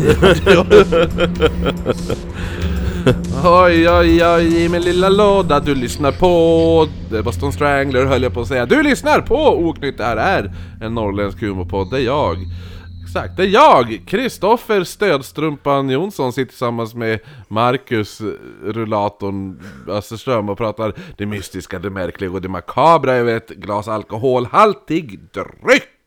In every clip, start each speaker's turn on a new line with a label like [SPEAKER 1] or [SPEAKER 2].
[SPEAKER 1] Oj, oj, oj, i min lilla låda du lyssnar på Boston Strangler höll jag på att säga. Du lyssnar på Oknytt, det här är en norrländsk humorpodd, det är jag. Exakt, det är jag, Kristoffer Stödstrumpan Jonsson, sitter tillsammans med Marcus Rullatorn Österström och pratar det mystiska, det märkliga och det makabra över ett glas alkoholhaltig dryck.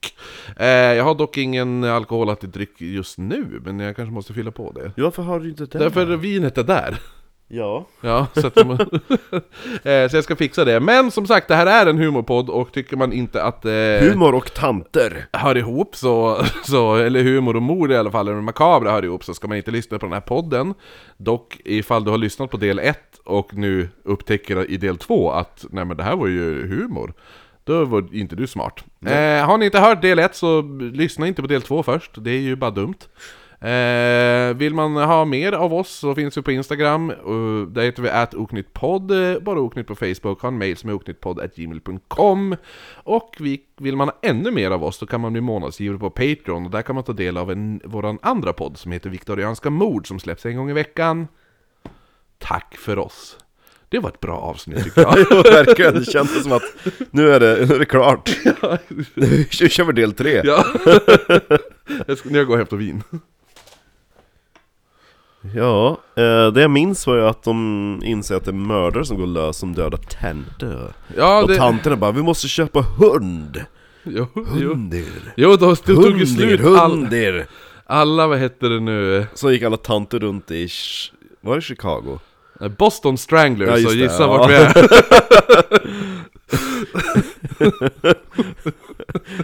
[SPEAKER 1] Eh, jag har dock ingen alkoholhaltig dryck just nu, men jag kanske måste fylla på det.
[SPEAKER 2] Ja, varför har du inte det?
[SPEAKER 1] Därför vinet är där.
[SPEAKER 2] Ja.
[SPEAKER 1] Ja, så, att man, eh, så jag ska fixa det. Men som sagt, det här är en humorpodd och tycker man inte att... Eh,
[SPEAKER 2] Humor och tanter.
[SPEAKER 1] hör ihop så, så, eller humor och mord i alla fall, eller makabra hör ihop, så ska man inte lyssna på den här podden. Dock, ifall du har lyssnat på del 1 och nu upptäcker i del 2 att nej men det här var ju humor. Då var inte du smart. Eh, har ni inte hört del 1 så lyssna inte på del 2 först, det är ju bara dumt. Eh, vill man ha mer av oss så finns vi på Instagram, uh, där heter vi atoknyttpodd, eh, bara oknytt på Facebook, ha en mail som är oknyttpodd.gmail.com Och vi, vill man ha ännu mer av oss så kan man bli månadsgivare på Patreon, och där kan man ta del av en, våran andra podd som heter Viktorianska mord som släpps en gång i veckan. Tack för oss! Det var ett bra avsnitt tycker jag.
[SPEAKER 2] Ja, verkligen. Det kändes som att nu är det, nu är det klart. Nu kör vi del tre.
[SPEAKER 1] ja. jag ska, nu går jag och hämtar vin.
[SPEAKER 2] Ja, eh, det jag minns var ju att de inser att det är mördare som går lös som dödar tanter.
[SPEAKER 1] Ja,
[SPEAKER 2] Och
[SPEAKER 1] det...
[SPEAKER 2] tanterna bara 'Vi måste köpa hund!'
[SPEAKER 1] Jo, jo.
[SPEAKER 2] Hundir!
[SPEAKER 1] jo då, det tog ju slut all,
[SPEAKER 2] hundir!
[SPEAKER 1] alla, vad heter det nu?
[SPEAKER 2] Så gick alla tanter runt i, var det Chicago?
[SPEAKER 1] Boston Stranglers,
[SPEAKER 2] Ja,
[SPEAKER 1] så
[SPEAKER 2] det,
[SPEAKER 1] gissa
[SPEAKER 2] ja.
[SPEAKER 1] vart vi är.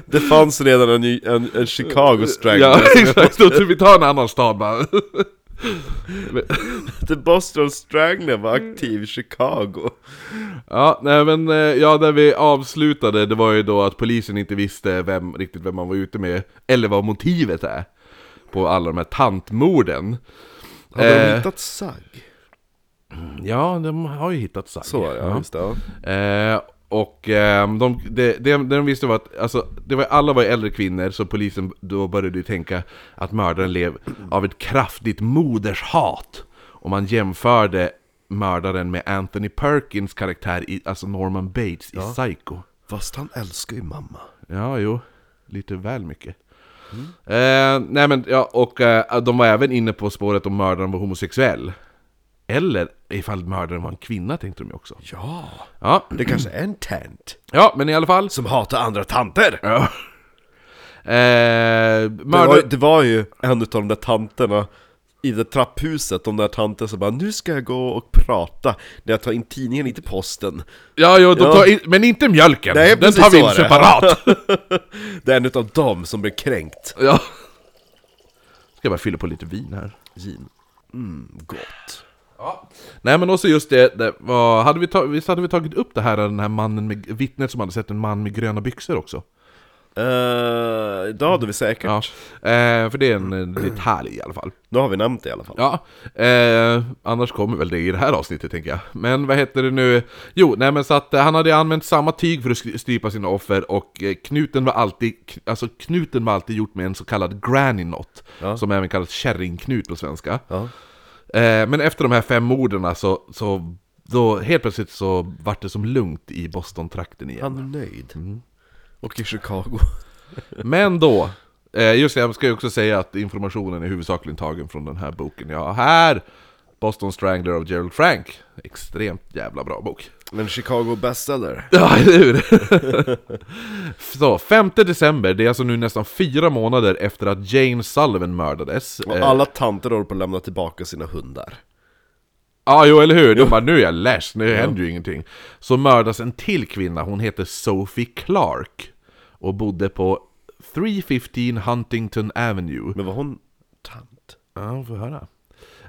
[SPEAKER 2] Det fanns redan en, en, en Chicago Strangler
[SPEAKER 1] Ja, exakt. Då vi tar en annan stad bara.
[SPEAKER 2] The Boston Strangler var aktiv i Chicago
[SPEAKER 1] Ja, nej men, eh, ja, där vi avslutade, det var ju då att polisen inte visste vem, riktigt vem man var ute med, eller vad motivet är på alla de här tantmorden.
[SPEAKER 2] Hade de
[SPEAKER 1] Eh,
[SPEAKER 2] hittat sagg?
[SPEAKER 1] Ja, de har ju hittat sagg.
[SPEAKER 2] Så ja, just det ja.
[SPEAKER 1] Eh, och eh, de, det, det, det de visste var att, alltså, det var, alla var äldre kvinnor, så polisen då började ju tänka att mördaren lev av ett kraftigt modershat. Och man jämförde mördaren med Anthony Perkins karaktär, i, alltså Norman Bates i Psycho.
[SPEAKER 2] Fast han älskar ju mamma
[SPEAKER 1] Ja, jo. Lite väl mycket. Eh, nej men, ja, och eh, de var även inne på spåret om mördaren var homosexuell. Eller ifall mördaren var en kvinna tänkte de ju också.
[SPEAKER 2] Ja,
[SPEAKER 1] Ja,
[SPEAKER 2] det kanske är en tant
[SPEAKER 1] ja men i alla fall.
[SPEAKER 2] Som hatar andra tanter!
[SPEAKER 1] Ja. Eh,
[SPEAKER 2] Det var,
[SPEAKER 1] mördar...
[SPEAKER 2] det var ju en av de där tanterna i det trapphuset, de där tanterna som bara 'Nu ska jag gå och prata' När jag tar in tidningen, inte posten
[SPEAKER 1] Ja, jo, de
[SPEAKER 2] Ja.
[SPEAKER 1] tar in, men inte mjölken!
[SPEAKER 2] Nej,
[SPEAKER 1] Den
[SPEAKER 2] precis
[SPEAKER 1] tar vi
[SPEAKER 2] så
[SPEAKER 1] in
[SPEAKER 2] är det.
[SPEAKER 1] separat!
[SPEAKER 2] Det är en av dem som blir kränkt
[SPEAKER 1] ja. Ska jag bara fylla på lite vin här.
[SPEAKER 2] Gin. Mm, gott
[SPEAKER 1] Nej men också just det, det var, hade vi ta, visst hade vi tagit upp det här, den här mannen med, vittnet som hade sett en man med gröna byxor också?
[SPEAKER 2] Uh, det hade vi säkert
[SPEAKER 1] Ja, eh, för det är en eh, detalj i alla fall.
[SPEAKER 2] Nu har vi nämnt det i alla fall
[SPEAKER 1] Ja, eh, annars kommer väl det i det här avsnittet tänker jag. Men vad heter det nu? Jo, nej men så att eh, han hade använt samma tyg för att strypa sina offer och eh, knuten var alltid, alltså knuten var alltid gjort med en så kallad granny knot.
[SPEAKER 2] Ja.
[SPEAKER 1] Som även kallas kärringknut på svenska.
[SPEAKER 2] Ja.
[SPEAKER 1] Eh, men efter de här fem morden så, så då helt plötsligt så vart det som lugnt i Boston-trakten igen.
[SPEAKER 2] Han är nöjd Och i Chicago
[SPEAKER 1] Men då, eh, just det, jag ska ju också säga att informationen är huvudsakligen tagen från den här boken jag har här. Boston Strangler av Gerald Frank. Extremt jävla bra bok.
[SPEAKER 2] Men Chicago bestseller
[SPEAKER 1] Ja, eller hur? Så, 5 december, det är alltså nu nästan fyra månader efter att Jane Sullivan mördades.
[SPEAKER 2] Och
[SPEAKER 1] Eh,
[SPEAKER 2] alla tanter håller på att lämna tillbaka sina hundar
[SPEAKER 1] Ja, jo eller hur? De bara, nu är jag less, nu händer ju ingenting. Så mördas en till kvinna, hon heter Sophie Clark. Och bodde på 315 Huntington Avenue.
[SPEAKER 2] Men var hon tant?
[SPEAKER 1] Ja, vi får höra.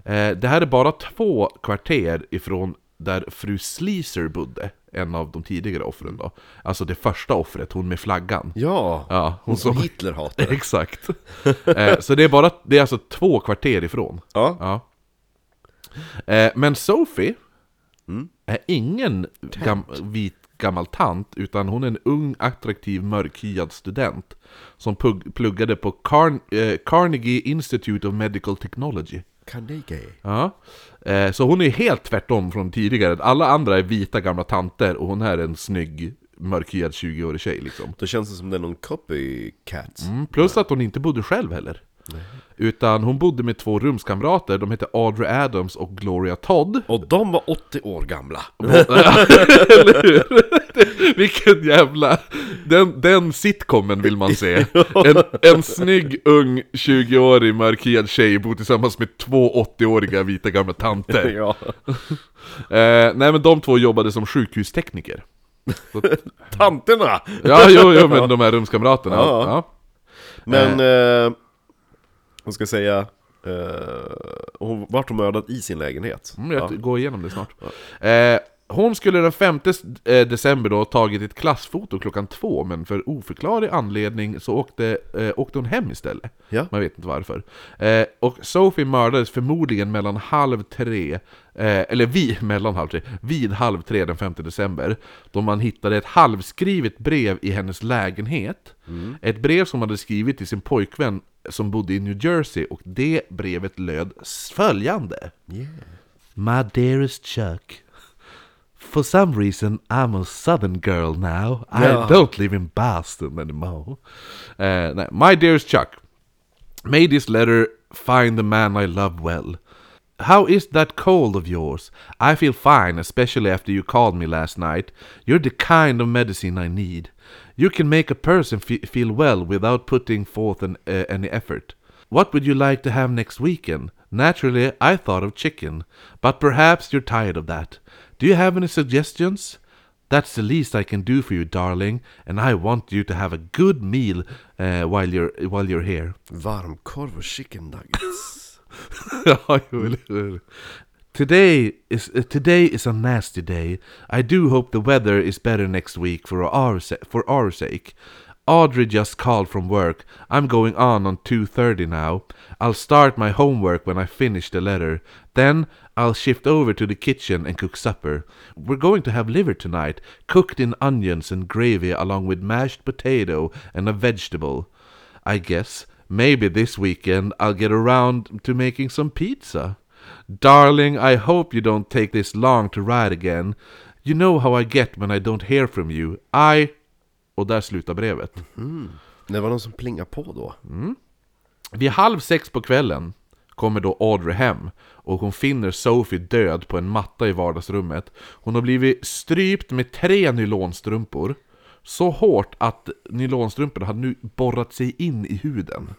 [SPEAKER 1] Eh, det här är bara två kvarter ifrån där fru Sleaser bodde. En av de tidigare offren då. Alltså det första offret, hon med flaggan.
[SPEAKER 2] Ja,
[SPEAKER 1] Ja,
[SPEAKER 2] hon som Hitler hatar
[SPEAKER 1] Exakt. Eh, så det är bara, det är alltså två kvarter ifrån.
[SPEAKER 2] Ja,
[SPEAKER 1] Ja. Eh, men Sophie
[SPEAKER 2] Mm.
[SPEAKER 1] är ingen gam, vit gammal tant, utan hon är en ung, attraktiv, mörkhyad student. Som pluggade på Carn- eh, Carnegie Institute of Medical Technology.
[SPEAKER 2] Carnegie.
[SPEAKER 1] Ja. Eh, så hon är helt tvärtom från tidigare. Alla andra är vita gamla tanter och hon här är en snygg, mörkhyad 20-årig tjej liksom.
[SPEAKER 2] Då känns det som det är någon copycat.
[SPEAKER 1] Mm, plus att hon inte bodde själv heller. Utan hon bodde med två rumskamrater, de hette Audrey Adams och Gloria Todd.
[SPEAKER 2] Och de var 80 år gamla.
[SPEAKER 1] Eller hur? Vilken jävla... Den, den sitcomen vill man se. En, en snygg, ung, 20-årig mörkhyad tjej bor tillsammans med två 80-åriga vita gamla tanter.
[SPEAKER 2] ja.
[SPEAKER 1] Eh, nej men de två jobbade som sjukhustekniker.
[SPEAKER 2] Tanterna!
[SPEAKER 1] Ja, jo, jo, men de här rumskamraterna.
[SPEAKER 2] Ja.
[SPEAKER 1] Ja.
[SPEAKER 2] Men, eh, vad ska säga? Eh, hon vart mördad i sin lägenhet.
[SPEAKER 1] Mm, jag
[SPEAKER 2] ja.
[SPEAKER 1] går igenom det snart. Eh, hon skulle den 5 eh, december då tagit ett klassfoto klockan två, men för oförklarlig anledning så åkte, eh, åkte hon hem istället.
[SPEAKER 2] Ja.
[SPEAKER 1] Man vet inte varför. Eh, och Sophie mördades förmodligen mellan halv tre, eh, eller vid, mellan halv tre, vid halv tre den 5 december, då man hittade ett halvskrivet brev i hennes lägenhet. Ett brev som hade skrivit till sin pojkvän som bodde i New Jersey, och det brevet löd följande.
[SPEAKER 2] Yeah.
[SPEAKER 1] My dearest Chuck, For some reason I'm a southern girl now. I don't live in Boston anymore. Uh, nej, my dearest Chuck, May this letter find the man I love well. How is that cold of yours? I feel fine, especially after you called me last night. You're the kind of medicine I need. You can make a person fe- feel well without putting forth an, uh, any effort. What would you like to have next weekend? Naturally, I thought of chicken, but perhaps you're tired of that. Do you have any suggestions? That's the least I can do for you, darling, and I want you to have a good meal uh, while you're while you're here.
[SPEAKER 2] Varmkorv och chicken nuggets.
[SPEAKER 1] Ja, jo, eller hur? Today is uh, today is a nasty day. I do hope the weather is better next week for our sa- for our sake. Audrey just called from work. I'm going on on 2:30 now. I'll start my homework when I finish the letter. Then I'll shift over to the kitchen and cook supper. We're going to have liver tonight, cooked in onions and gravy along with mashed potato and a vegetable. I guess maybe this weekend I'll get around to making some pizza. Darling, I hope you don't take this long to write again. You know how I get when I don't hear from you. I... Och där slutar brevet.
[SPEAKER 2] Det var någon som plingade på då.
[SPEAKER 1] Vid halv sex på kvällen kommer då Audrey hem och hon finner Sophie död på en matta i vardagsrummet. Hon har blivit strypt med tre nylonstrumpor. Så hårt att nylonstrumporna hade nu borrat sig in i huden.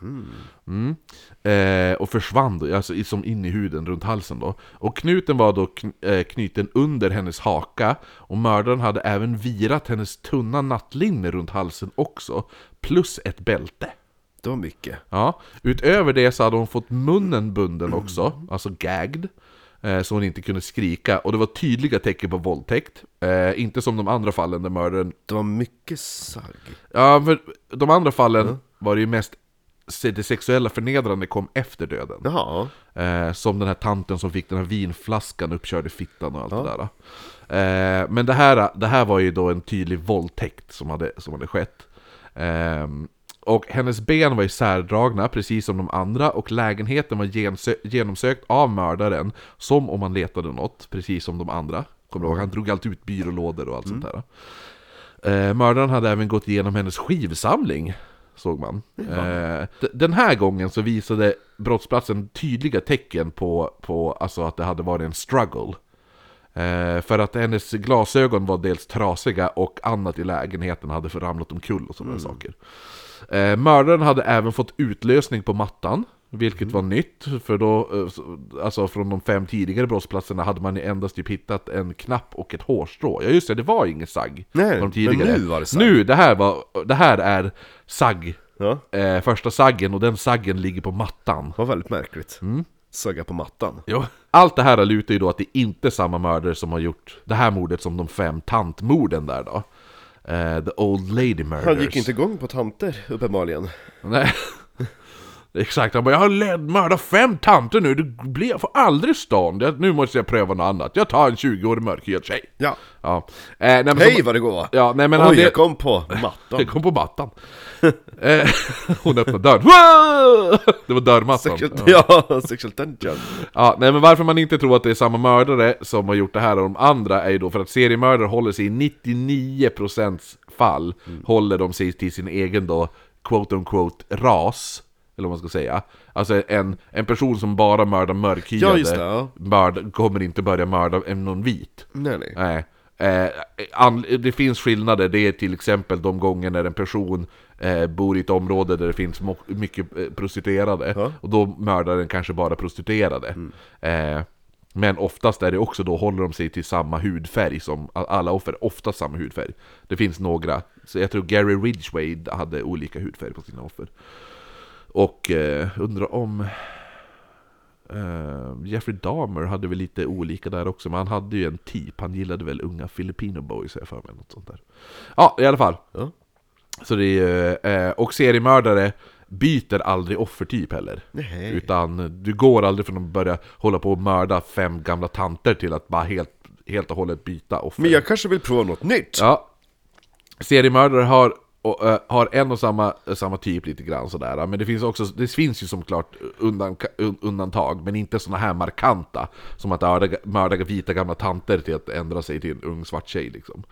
[SPEAKER 1] Mm. Eh, och försvann då, alltså som in i huden runt halsen då. Och knuten var då kn- eh, knuten under hennes haka och mördaren hade även virat hennes tunna nattlinne runt halsen också. Plus ett bälte.
[SPEAKER 2] Det var mycket.
[SPEAKER 1] Ja, utöver det så hade hon fått munnen bunden också, alltså gagged. Eh, så hon inte kunde skrika, och det var tydliga tecken på våldtäkt. Eh, inte som de andra fallen där mördaren...
[SPEAKER 2] Det var mycket sagg.
[SPEAKER 1] Ja, för de andra fallen var det ju mest... Det sexuella förnedrande kom efter döden.
[SPEAKER 2] Jaha.
[SPEAKER 1] Eh, som den här tanten som fick den här vinflaskan uppkörd i fittan och allt det där. Eh, men det här, det här var ju då en tydlig våldtäkt som hade, som hade skett. Och hennes ben var isärdragna, precis som de andra, och lägenheten var genomsökt av mördaren, som om han letade något, precis som de andra. Kommer du ihåg? Han drog alltid ut byrålådor och allt sånt där. Eh, mördaren hade även gått igenom hennes skivsamling, såg man. Eh, den här gången så visade brottsplatsen tydliga tecken på, på alltså att det hade varit en struggle. Eh, för att hennes glasögon var dels trasiga och annat i lägenheten hade ramlat omkull och sådana saker. Eh, mördaren hade även fått utlösning på mattan, vilket var nytt. För då, eh, så- alltså från de fem tidigare brottsplatserna hade man endast typ hittat en knapp och ett hårstrå. Ja just det, det var inget sagg.
[SPEAKER 2] Nej,
[SPEAKER 1] de tidigare.
[SPEAKER 2] men nu var det sagg.
[SPEAKER 1] Nu, det här, var, det här är sagg.
[SPEAKER 2] Ja.
[SPEAKER 1] Eh, första saggen, och den saggen ligger på mattan.
[SPEAKER 2] Det var väldigt märkligt. Sagga på mattan.
[SPEAKER 1] Jo. Allt det här lutar ju då att det inte är samma mördare som har gjort det här mordet som de fem tantmorden där då. Eh, the Old Lady Murders.
[SPEAKER 2] Han gick inte igång på tanter, uppenbarligen.
[SPEAKER 1] Nej. Exakt, han bara 'Jag har led- mördat fem tanter nu, det blir, jag får aldrig stånd, jag, nu måste jag pröva något annat, jag tar en 20-årig mörkhyad tjej'
[SPEAKER 2] Ja.
[SPEAKER 1] Ja, eh, nej, men
[SPEAKER 2] Hej vad det går!
[SPEAKER 1] Ja, nej men han...
[SPEAKER 2] Oj,
[SPEAKER 1] det-
[SPEAKER 2] jag kom på mattan.
[SPEAKER 1] jag kom på mattan. eh, hon öppnade dörren. Det var dörrmattan.
[SPEAKER 2] Sexual,
[SPEAKER 1] Ja.
[SPEAKER 2] ja, sexual tension.
[SPEAKER 1] ja, nej men varför man inte tror att det är samma mördare som har gjort det här och de andra är ju då för att seriemördare håller sig i 99% fall håller de sig till sin egen då quote on quote ras. Eller vad man ska säga. Alltså en, en person som bara mördar mörkhyade
[SPEAKER 2] Ja, det, ja.
[SPEAKER 1] mörd, kommer inte börja mörda en någon vit.
[SPEAKER 2] Nej, nej.
[SPEAKER 1] Nej. Eh, an, det finns skillnader, det är till exempel de gånger när en person eh, bor i ett område där det finns mycket eh, prostituerade
[SPEAKER 2] Ja.
[SPEAKER 1] Och då mördar den kanske bara prostituerade eh, Men oftast är det också då håller de sig till samma hudfärg som alla offer, ofta samma hudfärg Det finns några, så jag tror Gary Ridgway hade olika hudfärg på sina offer Och eh, undrar om Eh, Jeffrey Dahmer hade väl lite olika där också, men han hade ju en typ. Han gillade väl unga filipino boys, jag för mig. Något sånt där. Ja, i alla fall.
[SPEAKER 2] Ja.
[SPEAKER 1] Så det är eh, och seriemördare byter aldrig offertyp heller.
[SPEAKER 2] Nej.
[SPEAKER 1] Utan du går aldrig från att börja hålla på och mörda fem gamla tanter till att bara helt, helt och hållet byta offer.
[SPEAKER 2] Men jag kanske vill prova något nytt?
[SPEAKER 1] Ja. Seriemördare har, och, eh, har en och samma, samma typ lite grann sådär. Men det finns också, det finns ju som klart undan, un- undantag, men inte såna här markanta. Som att mörda, vita gamla tanter till att ändra sig till en ung svart tjej liksom.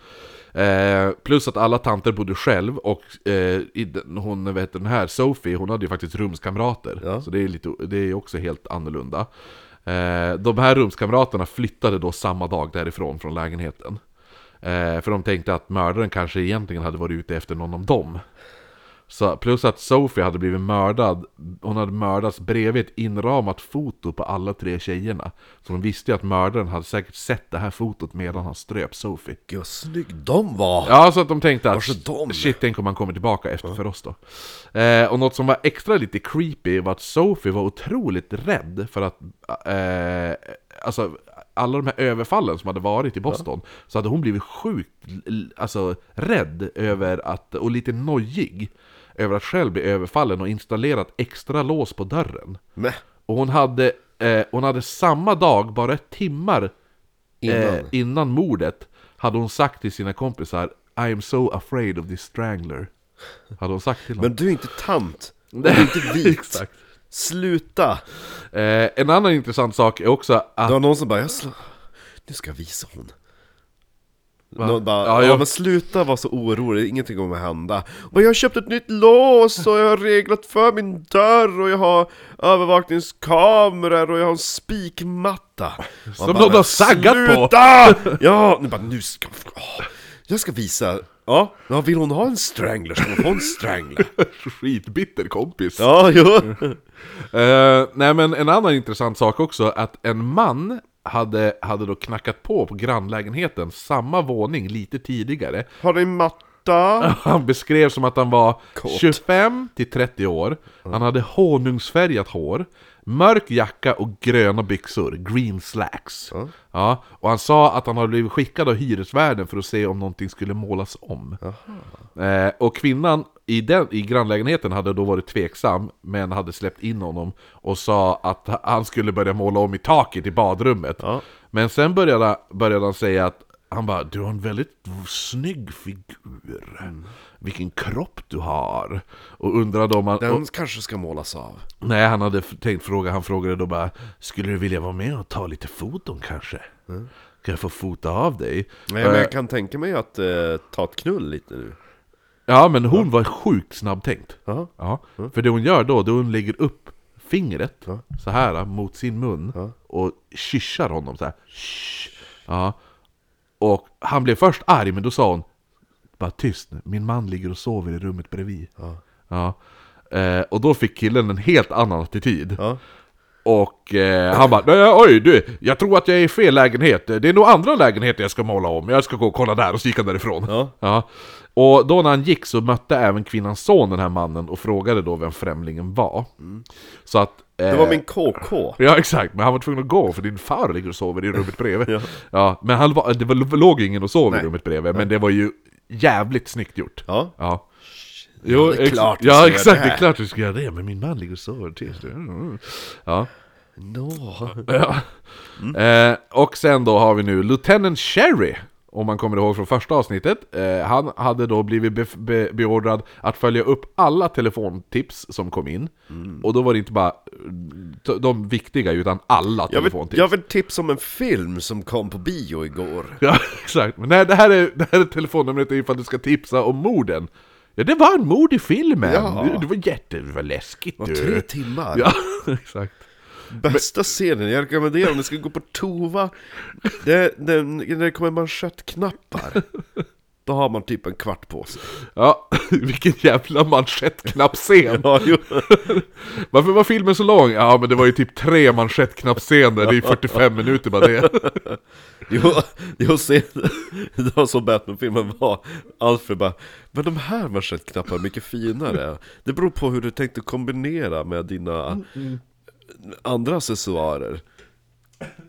[SPEAKER 1] Eh, plus att alla tanter bodde själv och eh, den, hon, vet den här Sophie, hon hade ju faktiskt rumskamrater.
[SPEAKER 2] Ja.
[SPEAKER 1] Så det är, lite, det är också helt annorlunda. Eh, de här rumskamraterna flyttade då samma dag därifrån, från lägenheten. Eh, för de tänkte att mördaren kanske egentligen hade varit ute efter någon av dem. Så, plus att Sophie hade blivit mördad, hon hade mördats bredvid ett inramat foto på alla tre tjejerna. Så de visste ju att mördaren hade säkert sett det här fotot medan han ströp Sophie.
[SPEAKER 2] Gud vad snygg de var!
[SPEAKER 1] Ja, så att de tänkte att shit, tänk om han kommer tillbaka efter för oss då. Eh, och något som var extra lite creepy var att Sophie var otroligt rädd för att, eh, alltså alla de här överfallen som hade varit i Boston, så hade hon blivit sjukt alltså, rädd över att, och lite nojig, över att själv bli överfallen och installerat extra lås på dörren.
[SPEAKER 2] Men,
[SPEAKER 1] Och hon hade, eh, hon hade samma dag, bara timmar
[SPEAKER 2] Innan.
[SPEAKER 1] Eh, innan mordet, hade hon sagt till sina kompisar I am so afraid of this strangler. Hade hon sagt till dem.
[SPEAKER 2] men du är inte tant! Och du är inte vit!
[SPEAKER 1] Exakt.
[SPEAKER 2] Sluta!
[SPEAKER 1] Eh, en annan intressant sak är också att...
[SPEAKER 2] Det var någon som bara, jag slå... nu ska jag visa hon? Någon bara,
[SPEAKER 1] Ja,
[SPEAKER 2] ja,
[SPEAKER 1] jag-
[SPEAKER 2] men sluta vara så orolig, ingenting kommer att hända Och jag har köpt ett nytt lås och jag har reglat för min dörr och jag har övervakningskameror och jag har en spikmatta
[SPEAKER 1] Som någon har saggat på.
[SPEAKER 2] Sluta! Ja, nu bara, nu ska... åh, jag ska visa Ja, ja, vill hon ha en strangler ska hon få en strangler
[SPEAKER 1] Skitbitter kompis.
[SPEAKER 2] Ja, jo
[SPEAKER 1] Eh, nej men en annan intressant sak också, att en man hade, hade då knackat på på grannlägenheten, samma våning lite tidigare.
[SPEAKER 2] Har en matta?
[SPEAKER 1] Han beskrevs som att han var
[SPEAKER 2] Kåt.
[SPEAKER 1] 25 till 30 år, han hade honungsfärgat hår, mörk jacka och gröna byxor, green slacks.
[SPEAKER 2] Ja.
[SPEAKER 1] Ja, och han sa att han hade blivit skickad av hyresvärden för att se om någonting skulle målas om. Eh, och kvinnan i, den, i grannlägenheten hade då varit tveksam, men hade släppt in honom och sa att han skulle börja måla om i taket i badrummet.
[SPEAKER 2] Ja.
[SPEAKER 1] Men sen började, började han säga att han bara, du har en väldigt snygg figur. Vilken kropp du har. Och undrade om han...
[SPEAKER 2] Den
[SPEAKER 1] och,
[SPEAKER 2] kanske ska målas av
[SPEAKER 1] nej, han hade tänkt fråga, han frågade då bara, skulle du vilja vara med och ta lite foton kanske? Kan jag få fota av dig?
[SPEAKER 2] Nej, men
[SPEAKER 1] Eh,
[SPEAKER 2] jag kan tänka mig att eh, ta ett knull lite nu
[SPEAKER 1] Ja, men hon var sjukt snabbtänkt.
[SPEAKER 2] Jaha.
[SPEAKER 1] Ja, för det hon gör då, det är hon lägger upp fingret
[SPEAKER 2] Ja.
[SPEAKER 1] så här mot sin mun
[SPEAKER 2] Ja.
[SPEAKER 1] och kyssar honom så här. Shh. Ja. Och han blev först arg, men då sa hon Bara tyst nu, min man ligger och sover i rummet bredvid.
[SPEAKER 2] Ja.
[SPEAKER 1] Ja. Eh, och då fick killen en helt annan attityd.
[SPEAKER 2] Ja.
[SPEAKER 1] Och eh, han bara "Nej, oj du, jag tror att jag är i fel lägenhet. Det är nog andra lägenheter jag ska måla om. Jag ska gå och kolla där och så gick han därifrån.
[SPEAKER 2] Ja.
[SPEAKER 1] Och då när han gick så mötte även kvinnans son den här mannen och frågade då vem främlingen var. Så att... Eh,
[SPEAKER 2] Det var min KK
[SPEAKER 1] Ja exakt, men han var tvungen att gå för din far ligger och sover i rummet bredvid.
[SPEAKER 2] Ja.
[SPEAKER 1] ja. men han var, det var, låg ingen och sov i rummet bredvid, men det var ju jävligt snyggt gjort.
[SPEAKER 2] Ja
[SPEAKER 1] Ja. Jo,
[SPEAKER 2] är
[SPEAKER 1] ex-
[SPEAKER 2] klart
[SPEAKER 1] ja exakt, det
[SPEAKER 2] det.
[SPEAKER 1] är klart du ska göra det, men min man ligger och sover tills. Mm. Ja.
[SPEAKER 2] Nå.
[SPEAKER 1] ja. Eh, och sen då har vi nu Lieutenant Sherry, om man kommer ihåg från första avsnittet. Eh, han hade då blivit be- be- beordrad att följa upp alla telefontips som kom in. Och då var det inte bara de viktiga, utan alla
[SPEAKER 2] Jag vill,
[SPEAKER 1] telefontips.
[SPEAKER 2] jag vill tipsa om en film som kom på bio igår.
[SPEAKER 1] Ja, exakt. Men nej, det här är, det här är telefonnumret ifall du ska tipsa om morden. Ja, det var en mord i filmen!
[SPEAKER 2] Ja.
[SPEAKER 1] Det, var jätte... Det var läskigt
[SPEAKER 2] Det var tre timmar.
[SPEAKER 1] Ja, exakt.
[SPEAKER 2] Bästa scenen, jag rekommenderar om ni ska gå på Tova det, det, När det kommer manschettknappar Då har man typ en kvart på sig
[SPEAKER 1] Ja, vilken jävla manschettknappscen!
[SPEAKER 2] Ja, jo.
[SPEAKER 1] Varför var filmen så lång? Ja, men det var ju typ tre manschettknappscener, det är 45 minuter bara det.
[SPEAKER 2] Jo, jo se, det var så Batman-filmen var Alfred bara Men de här manschettknapparna är mycket finare Det beror på hur du tänkte kombinera med dina andra accessoarer Och så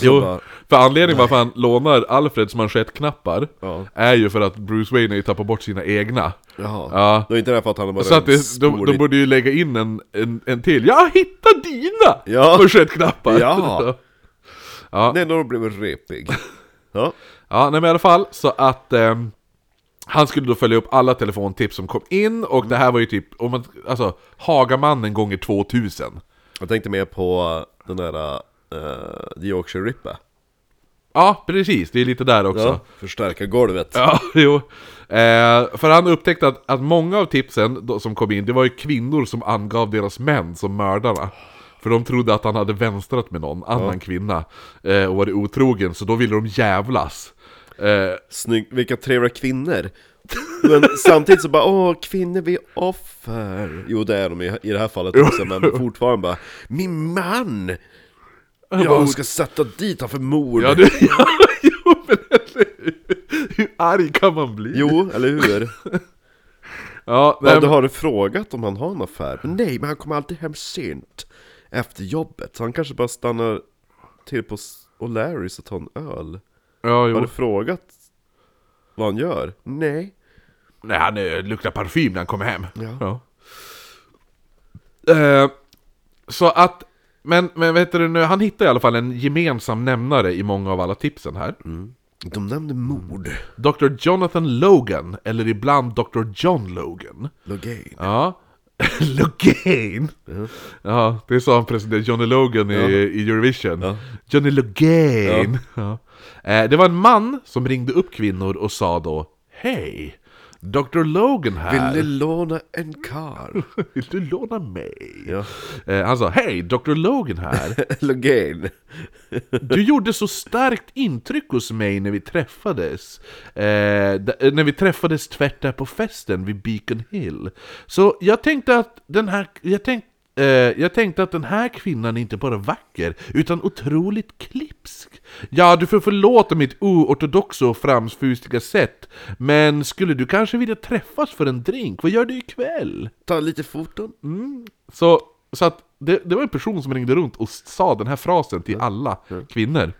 [SPEAKER 1] Jo,
[SPEAKER 2] bara,
[SPEAKER 1] för anledningen varför han lånar Alfreds manschettknappar
[SPEAKER 2] Ja.
[SPEAKER 1] är ju för att Bruce Wayne har ju tappat bort sina egna.
[SPEAKER 2] jaha
[SPEAKER 1] Ja.
[SPEAKER 2] Det var inte därför att han bara
[SPEAKER 1] Så att det, de, de borde ju lägga in en, en, en till. Jag hittade dina
[SPEAKER 2] Ja.
[SPEAKER 1] manschettknappar!
[SPEAKER 2] Ja.
[SPEAKER 1] ja.
[SPEAKER 2] Nej, när de blev repig Ja,
[SPEAKER 1] Ja, nej men i alla fall så att ehm, han skulle då följa upp alla telefontips som kom in och det här var ju typ, om man, alltså Hagamannen gånger 2000.
[SPEAKER 2] jag tänkte mer på den där uh, The Yorkshire Ripper
[SPEAKER 1] Ja, precis, det är lite där också.
[SPEAKER 2] Ja, förstärka golvet
[SPEAKER 1] Ja, jo. Eh, för han upptäckte att, att många av tipsen då, som kom in, det var ju kvinnor som angav deras män som mördarna. För de trodde att han hade vänstrat med någon annan kvinna eh, och varit otrogen, så då ville de jävlas. Eh,
[SPEAKER 2] Snygg, vilka trevliga kvinnor Men samtidigt så bara, åh, kvinnor blir offer Jo det är de i, i det här fallet också, men fortfarande bara Min man! Jag ska sätta dit honom för mord
[SPEAKER 1] ja, det, ja, jo, men eller hur? Hur arg kan man bli?
[SPEAKER 2] Jo, eller hur?
[SPEAKER 1] Ja, nej,
[SPEAKER 2] Ja,
[SPEAKER 1] men-
[SPEAKER 2] har du frågat om han har en affär? Men nej, men han kommer alltid hem sent Efter jobbet, så han kanske bara stannar till på O'Larrys och tar en öl
[SPEAKER 1] ja,
[SPEAKER 2] Har
[SPEAKER 1] jo.
[SPEAKER 2] du frågat vad han gör? Nej
[SPEAKER 1] Nej, han eh, luktar parfym när han kommer hem.
[SPEAKER 2] Ja.
[SPEAKER 1] Eh, så att, men, men vet du nu, han hittar i alla fall en gemensam nämnare i många av alla tipsen här.
[SPEAKER 2] De nämnde mord
[SPEAKER 1] Dr. Jonathan Logan, eller ibland Dr. John Logan.
[SPEAKER 2] Logain
[SPEAKER 1] Ja. Logan! Ja, det så han presenterade Johnny Logan i, i Eurovision.
[SPEAKER 2] Ja.
[SPEAKER 1] Johnny Logan! Ja. Eh, det var en man som ringde upp kvinnor och sa då Hej! Dr. Logan här.
[SPEAKER 2] Vill du låna en kar?
[SPEAKER 1] Vill du låna mig?
[SPEAKER 2] Ja.
[SPEAKER 1] Eh, han sa Hej, Dr. Logan här.
[SPEAKER 2] Logain
[SPEAKER 1] Du gjorde så starkt intryck hos mig när vi träffades. Eh, eh, när vi träffades tvärt där på festen vid Beacon Hill. Så jag tänkte att den här... Jag tänkte, eh, jag tänkte att den här kvinnan är inte bara vacker, utan otroligt klipsk. Ja, du får förlåta mitt oortodoxa och framsfusiga sätt, men skulle du kanske vilja träffas för en drink? Vad gör du ikväll?
[SPEAKER 2] Ta lite foton
[SPEAKER 1] Så, så att det, det var en person som ringde runt och sa den här frasen till alla kvinnor.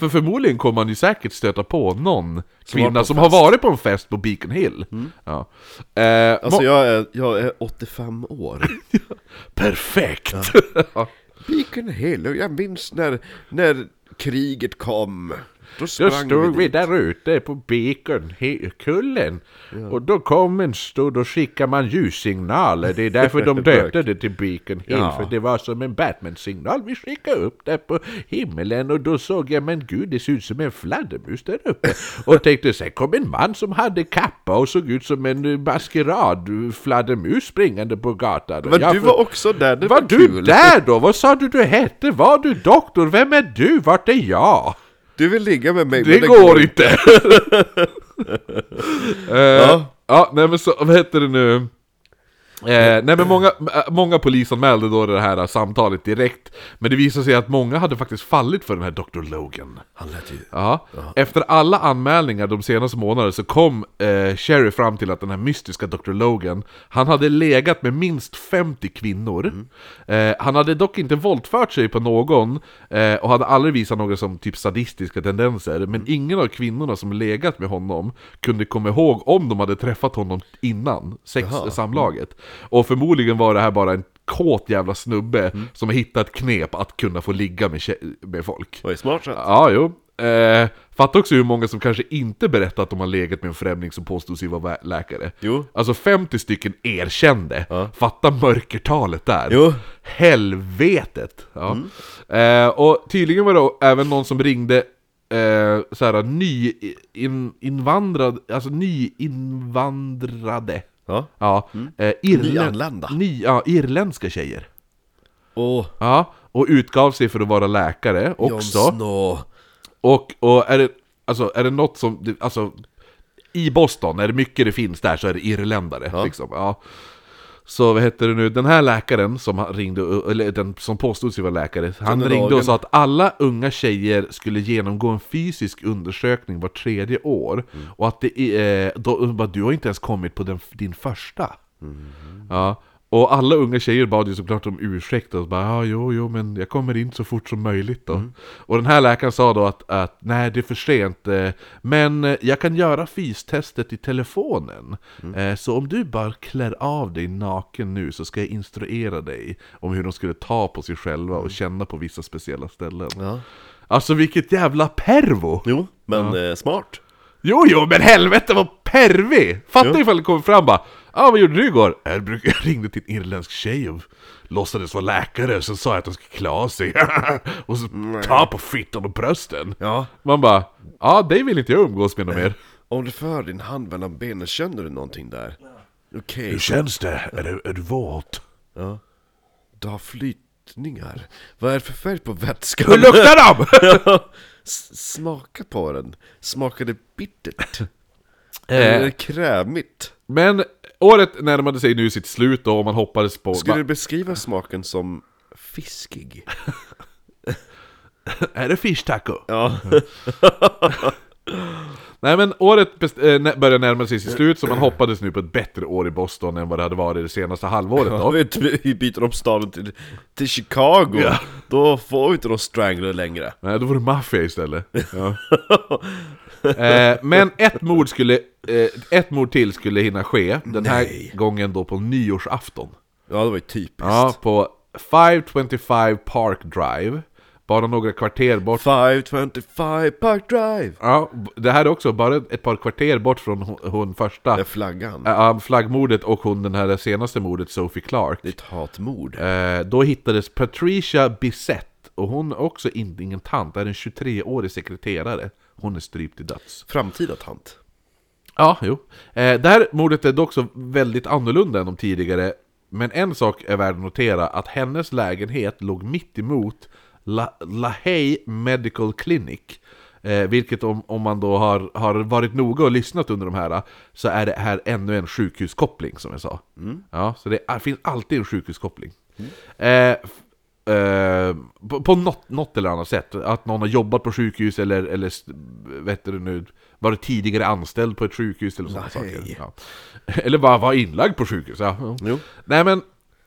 [SPEAKER 1] För förmodligen kommer man ju säkert stöta på någon
[SPEAKER 2] var
[SPEAKER 1] kvinna
[SPEAKER 2] på
[SPEAKER 1] som
[SPEAKER 2] fest.
[SPEAKER 1] har varit på en fest på Beacon Hill. Ja. Eh,
[SPEAKER 2] Alltså jag är, jag är 85 år
[SPEAKER 1] Perfekt!
[SPEAKER 2] Beacon Hill, och jag minns när, när kriget kom Då
[SPEAKER 1] Då stod vi
[SPEAKER 2] dit.
[SPEAKER 1] där ute på Beacon-kullen Och då kom en stund och skickade man ljussignaler Det är därför de döpte det till Beacon Hill
[SPEAKER 2] Ja.
[SPEAKER 1] För det var som en Batman-signal Vi skickade upp där på himmelen Och då såg jag, men gud det ser ut som en fladdermus där uppe Och tänkte, sen kom en man som hade kappa Och såg ut som en eh, maskerad fladdermus springande på gatan
[SPEAKER 2] Men
[SPEAKER 1] jag
[SPEAKER 2] du var också där, det
[SPEAKER 1] var
[SPEAKER 2] var,
[SPEAKER 1] du
[SPEAKER 2] kul!
[SPEAKER 1] där då? Vad sa du du hette? Var du doktor? Vem är du? Vart är jag?
[SPEAKER 2] Du vill ligga med mig,
[SPEAKER 1] Det,
[SPEAKER 2] men
[SPEAKER 1] går inte! Eh,
[SPEAKER 2] Ja.
[SPEAKER 1] ja, nej men så, vad heter det nu? Eh, nej men många, äh, många polisanmälde då det här samtalet direkt Men det visade sig att många hade faktiskt fallit för den här Dr. Logan
[SPEAKER 2] Han lät ju...
[SPEAKER 1] Ja. Efter alla anmälningar de senaste månaderna så kom eh, Sherry fram till att den här mystiska Dr. Logan Han hade legat med minst 50 kvinnor eh, Han hade dock inte våldfört sig på någon eh, Och hade aldrig visat några som typ sadistiska tendenser Men ingen av kvinnorna som legat med honom Kunde komma ihåg om de hade träffat honom innan sex samlaget Och förmodligen var det här bara en kåt jävla snubbe Som har hittat knep att kunna få ligga med, med folk
[SPEAKER 2] Oj, smart sagt.
[SPEAKER 1] Ja, jo. Eh, fatta också hur många som kanske inte berättat att de har legat med en främling som påstod sig vara läkare.
[SPEAKER 2] Jo.
[SPEAKER 1] Alltså 50 stycken erkände.
[SPEAKER 2] Ja.
[SPEAKER 1] Fatta mörkertalet där.
[SPEAKER 2] Jo.
[SPEAKER 1] Helvetet! Ja. Eh, och tydligen var det även någon som ringde eh, såhär ny in, invandrad, alltså nyinvandrade.
[SPEAKER 2] Ja.
[SPEAKER 1] Ja, eh, irlän-
[SPEAKER 2] Nyanlända.
[SPEAKER 1] Ny, ja, irländska tjejer.
[SPEAKER 2] Åh,
[SPEAKER 1] Ja, och utgav sig för att vara läkare också. Och, och är, det, alltså, är det något som, alltså I Boston, är det mycket det finns där så är det irländare
[SPEAKER 2] Ja.
[SPEAKER 1] liksom, ja. Så vad heter det nu, den här läkaren som han ringde, eller den som påstod sig vara läkare Han
[SPEAKER 2] Johnny
[SPEAKER 1] ringde
[SPEAKER 2] Dagen.
[SPEAKER 1] och sa att alla unga tjejer skulle genomgå en fysisk undersökning var tredje år
[SPEAKER 2] Mm.
[SPEAKER 1] Och att det är, eh, då, bara, du har inte ens kommit på den, din första
[SPEAKER 2] Mm.
[SPEAKER 1] Ja, och alla unga tjejer bad ju såklart om ursäkt och bara ja, jo, jo, men jag kommer in så fort som möjligt då. Och den här läkaren sa då att, att nej, det är för sent, eh, men eh, jag kan göra fystestet i telefonen. Eh, Så om du bara klär av dig naken nu så ska jag instruera dig om hur de skulle ta på sig själva och känna på vissa speciella ställen.
[SPEAKER 2] Ja.
[SPEAKER 1] Alltså vilket jävla pervo!
[SPEAKER 2] Jo, men eh, smart.
[SPEAKER 1] Jo, jo, men helvete vad pervig! Fatta ifall det kommer fram bara Ja, ah, vad gjorde du igår? Jag, ringde till en irländsk tjej och låtsades vara läkare, sen sa jag att de skulle klä av sig Och så ta på fittan och brösten
[SPEAKER 2] Ja.
[SPEAKER 1] Man bara, ja, det vill inte jag umgås med mer
[SPEAKER 2] Om du för din hand mellan benen, känner du någonting där? Okej.
[SPEAKER 1] känns det? Är du, är du våt?
[SPEAKER 2] Ja. Du har flytningar. Vad är det för färg på vätskan?
[SPEAKER 1] Hur luktar de?
[SPEAKER 2] Smaka på den. Smakar det bittert? Eller är
[SPEAKER 1] eh,
[SPEAKER 2] det krämigt?
[SPEAKER 1] men året närmade sig nu sitt slut då och man hoppades på
[SPEAKER 2] Skulle du beskriva smaken som fiskig?
[SPEAKER 1] Är det fish taco?
[SPEAKER 2] Ja.
[SPEAKER 1] Nej men året äh, nä- börjar närma sig sitt slut så man hoppades nu på ett bättre år i Boston än vad det hade varit det senaste halvåret
[SPEAKER 2] Ja,
[SPEAKER 1] då.
[SPEAKER 2] du, vi byter om staden till, till Chicago.
[SPEAKER 1] Ja.
[SPEAKER 2] Då får vi inte någon strangler längre.
[SPEAKER 1] Nej, då var det maffia istället. Ja. eh, men ett mord, skulle, eh, ett mord till skulle hinna ske, den här
[SPEAKER 2] Nej.
[SPEAKER 1] gången då på nyårsafton.
[SPEAKER 2] Ja, det var ju typiskt.
[SPEAKER 1] Ja, på 525 Park Drive, bara några kvarter bort.
[SPEAKER 2] 525 Park Drive!
[SPEAKER 1] Ja, det här är också bara ett par kvarter bort från hon, hon första
[SPEAKER 2] Det flaggan.
[SPEAKER 1] äh, flaggmordet och hon den här senaste mordet, Sophie Clark.
[SPEAKER 2] Det är ett hatmord.
[SPEAKER 1] Eh, då hittades Patricia Bissett, och hon är också inte ingen tant, är en 23-årig sekreterare. Hon är strypt till döds.
[SPEAKER 2] Framtida tant.
[SPEAKER 1] Ja, jo. Eh, det här mordet är dock så väldigt annorlunda än de tidigare. Men en sak är värd att notera, att hennes lägenhet låg mitt emot La, Medical Clinic. Eh, vilket om, om man då har, har varit noga och lyssnat under de här, så är det här ännu en sjukhuskoppling som jag sa. Ja, så det är, finns alltid en sjukhuskoppling. Eh, f- eh, på på något, något eller annat sätt. Att någon har jobbat på sjukhus eller, eller vet du nu, varit tidigare anställd på ett sjukhus eller sådana saker. Ja. Eller bara var inlagd på sjukhus. Ja.
[SPEAKER 2] Jo.
[SPEAKER 1] Nej men,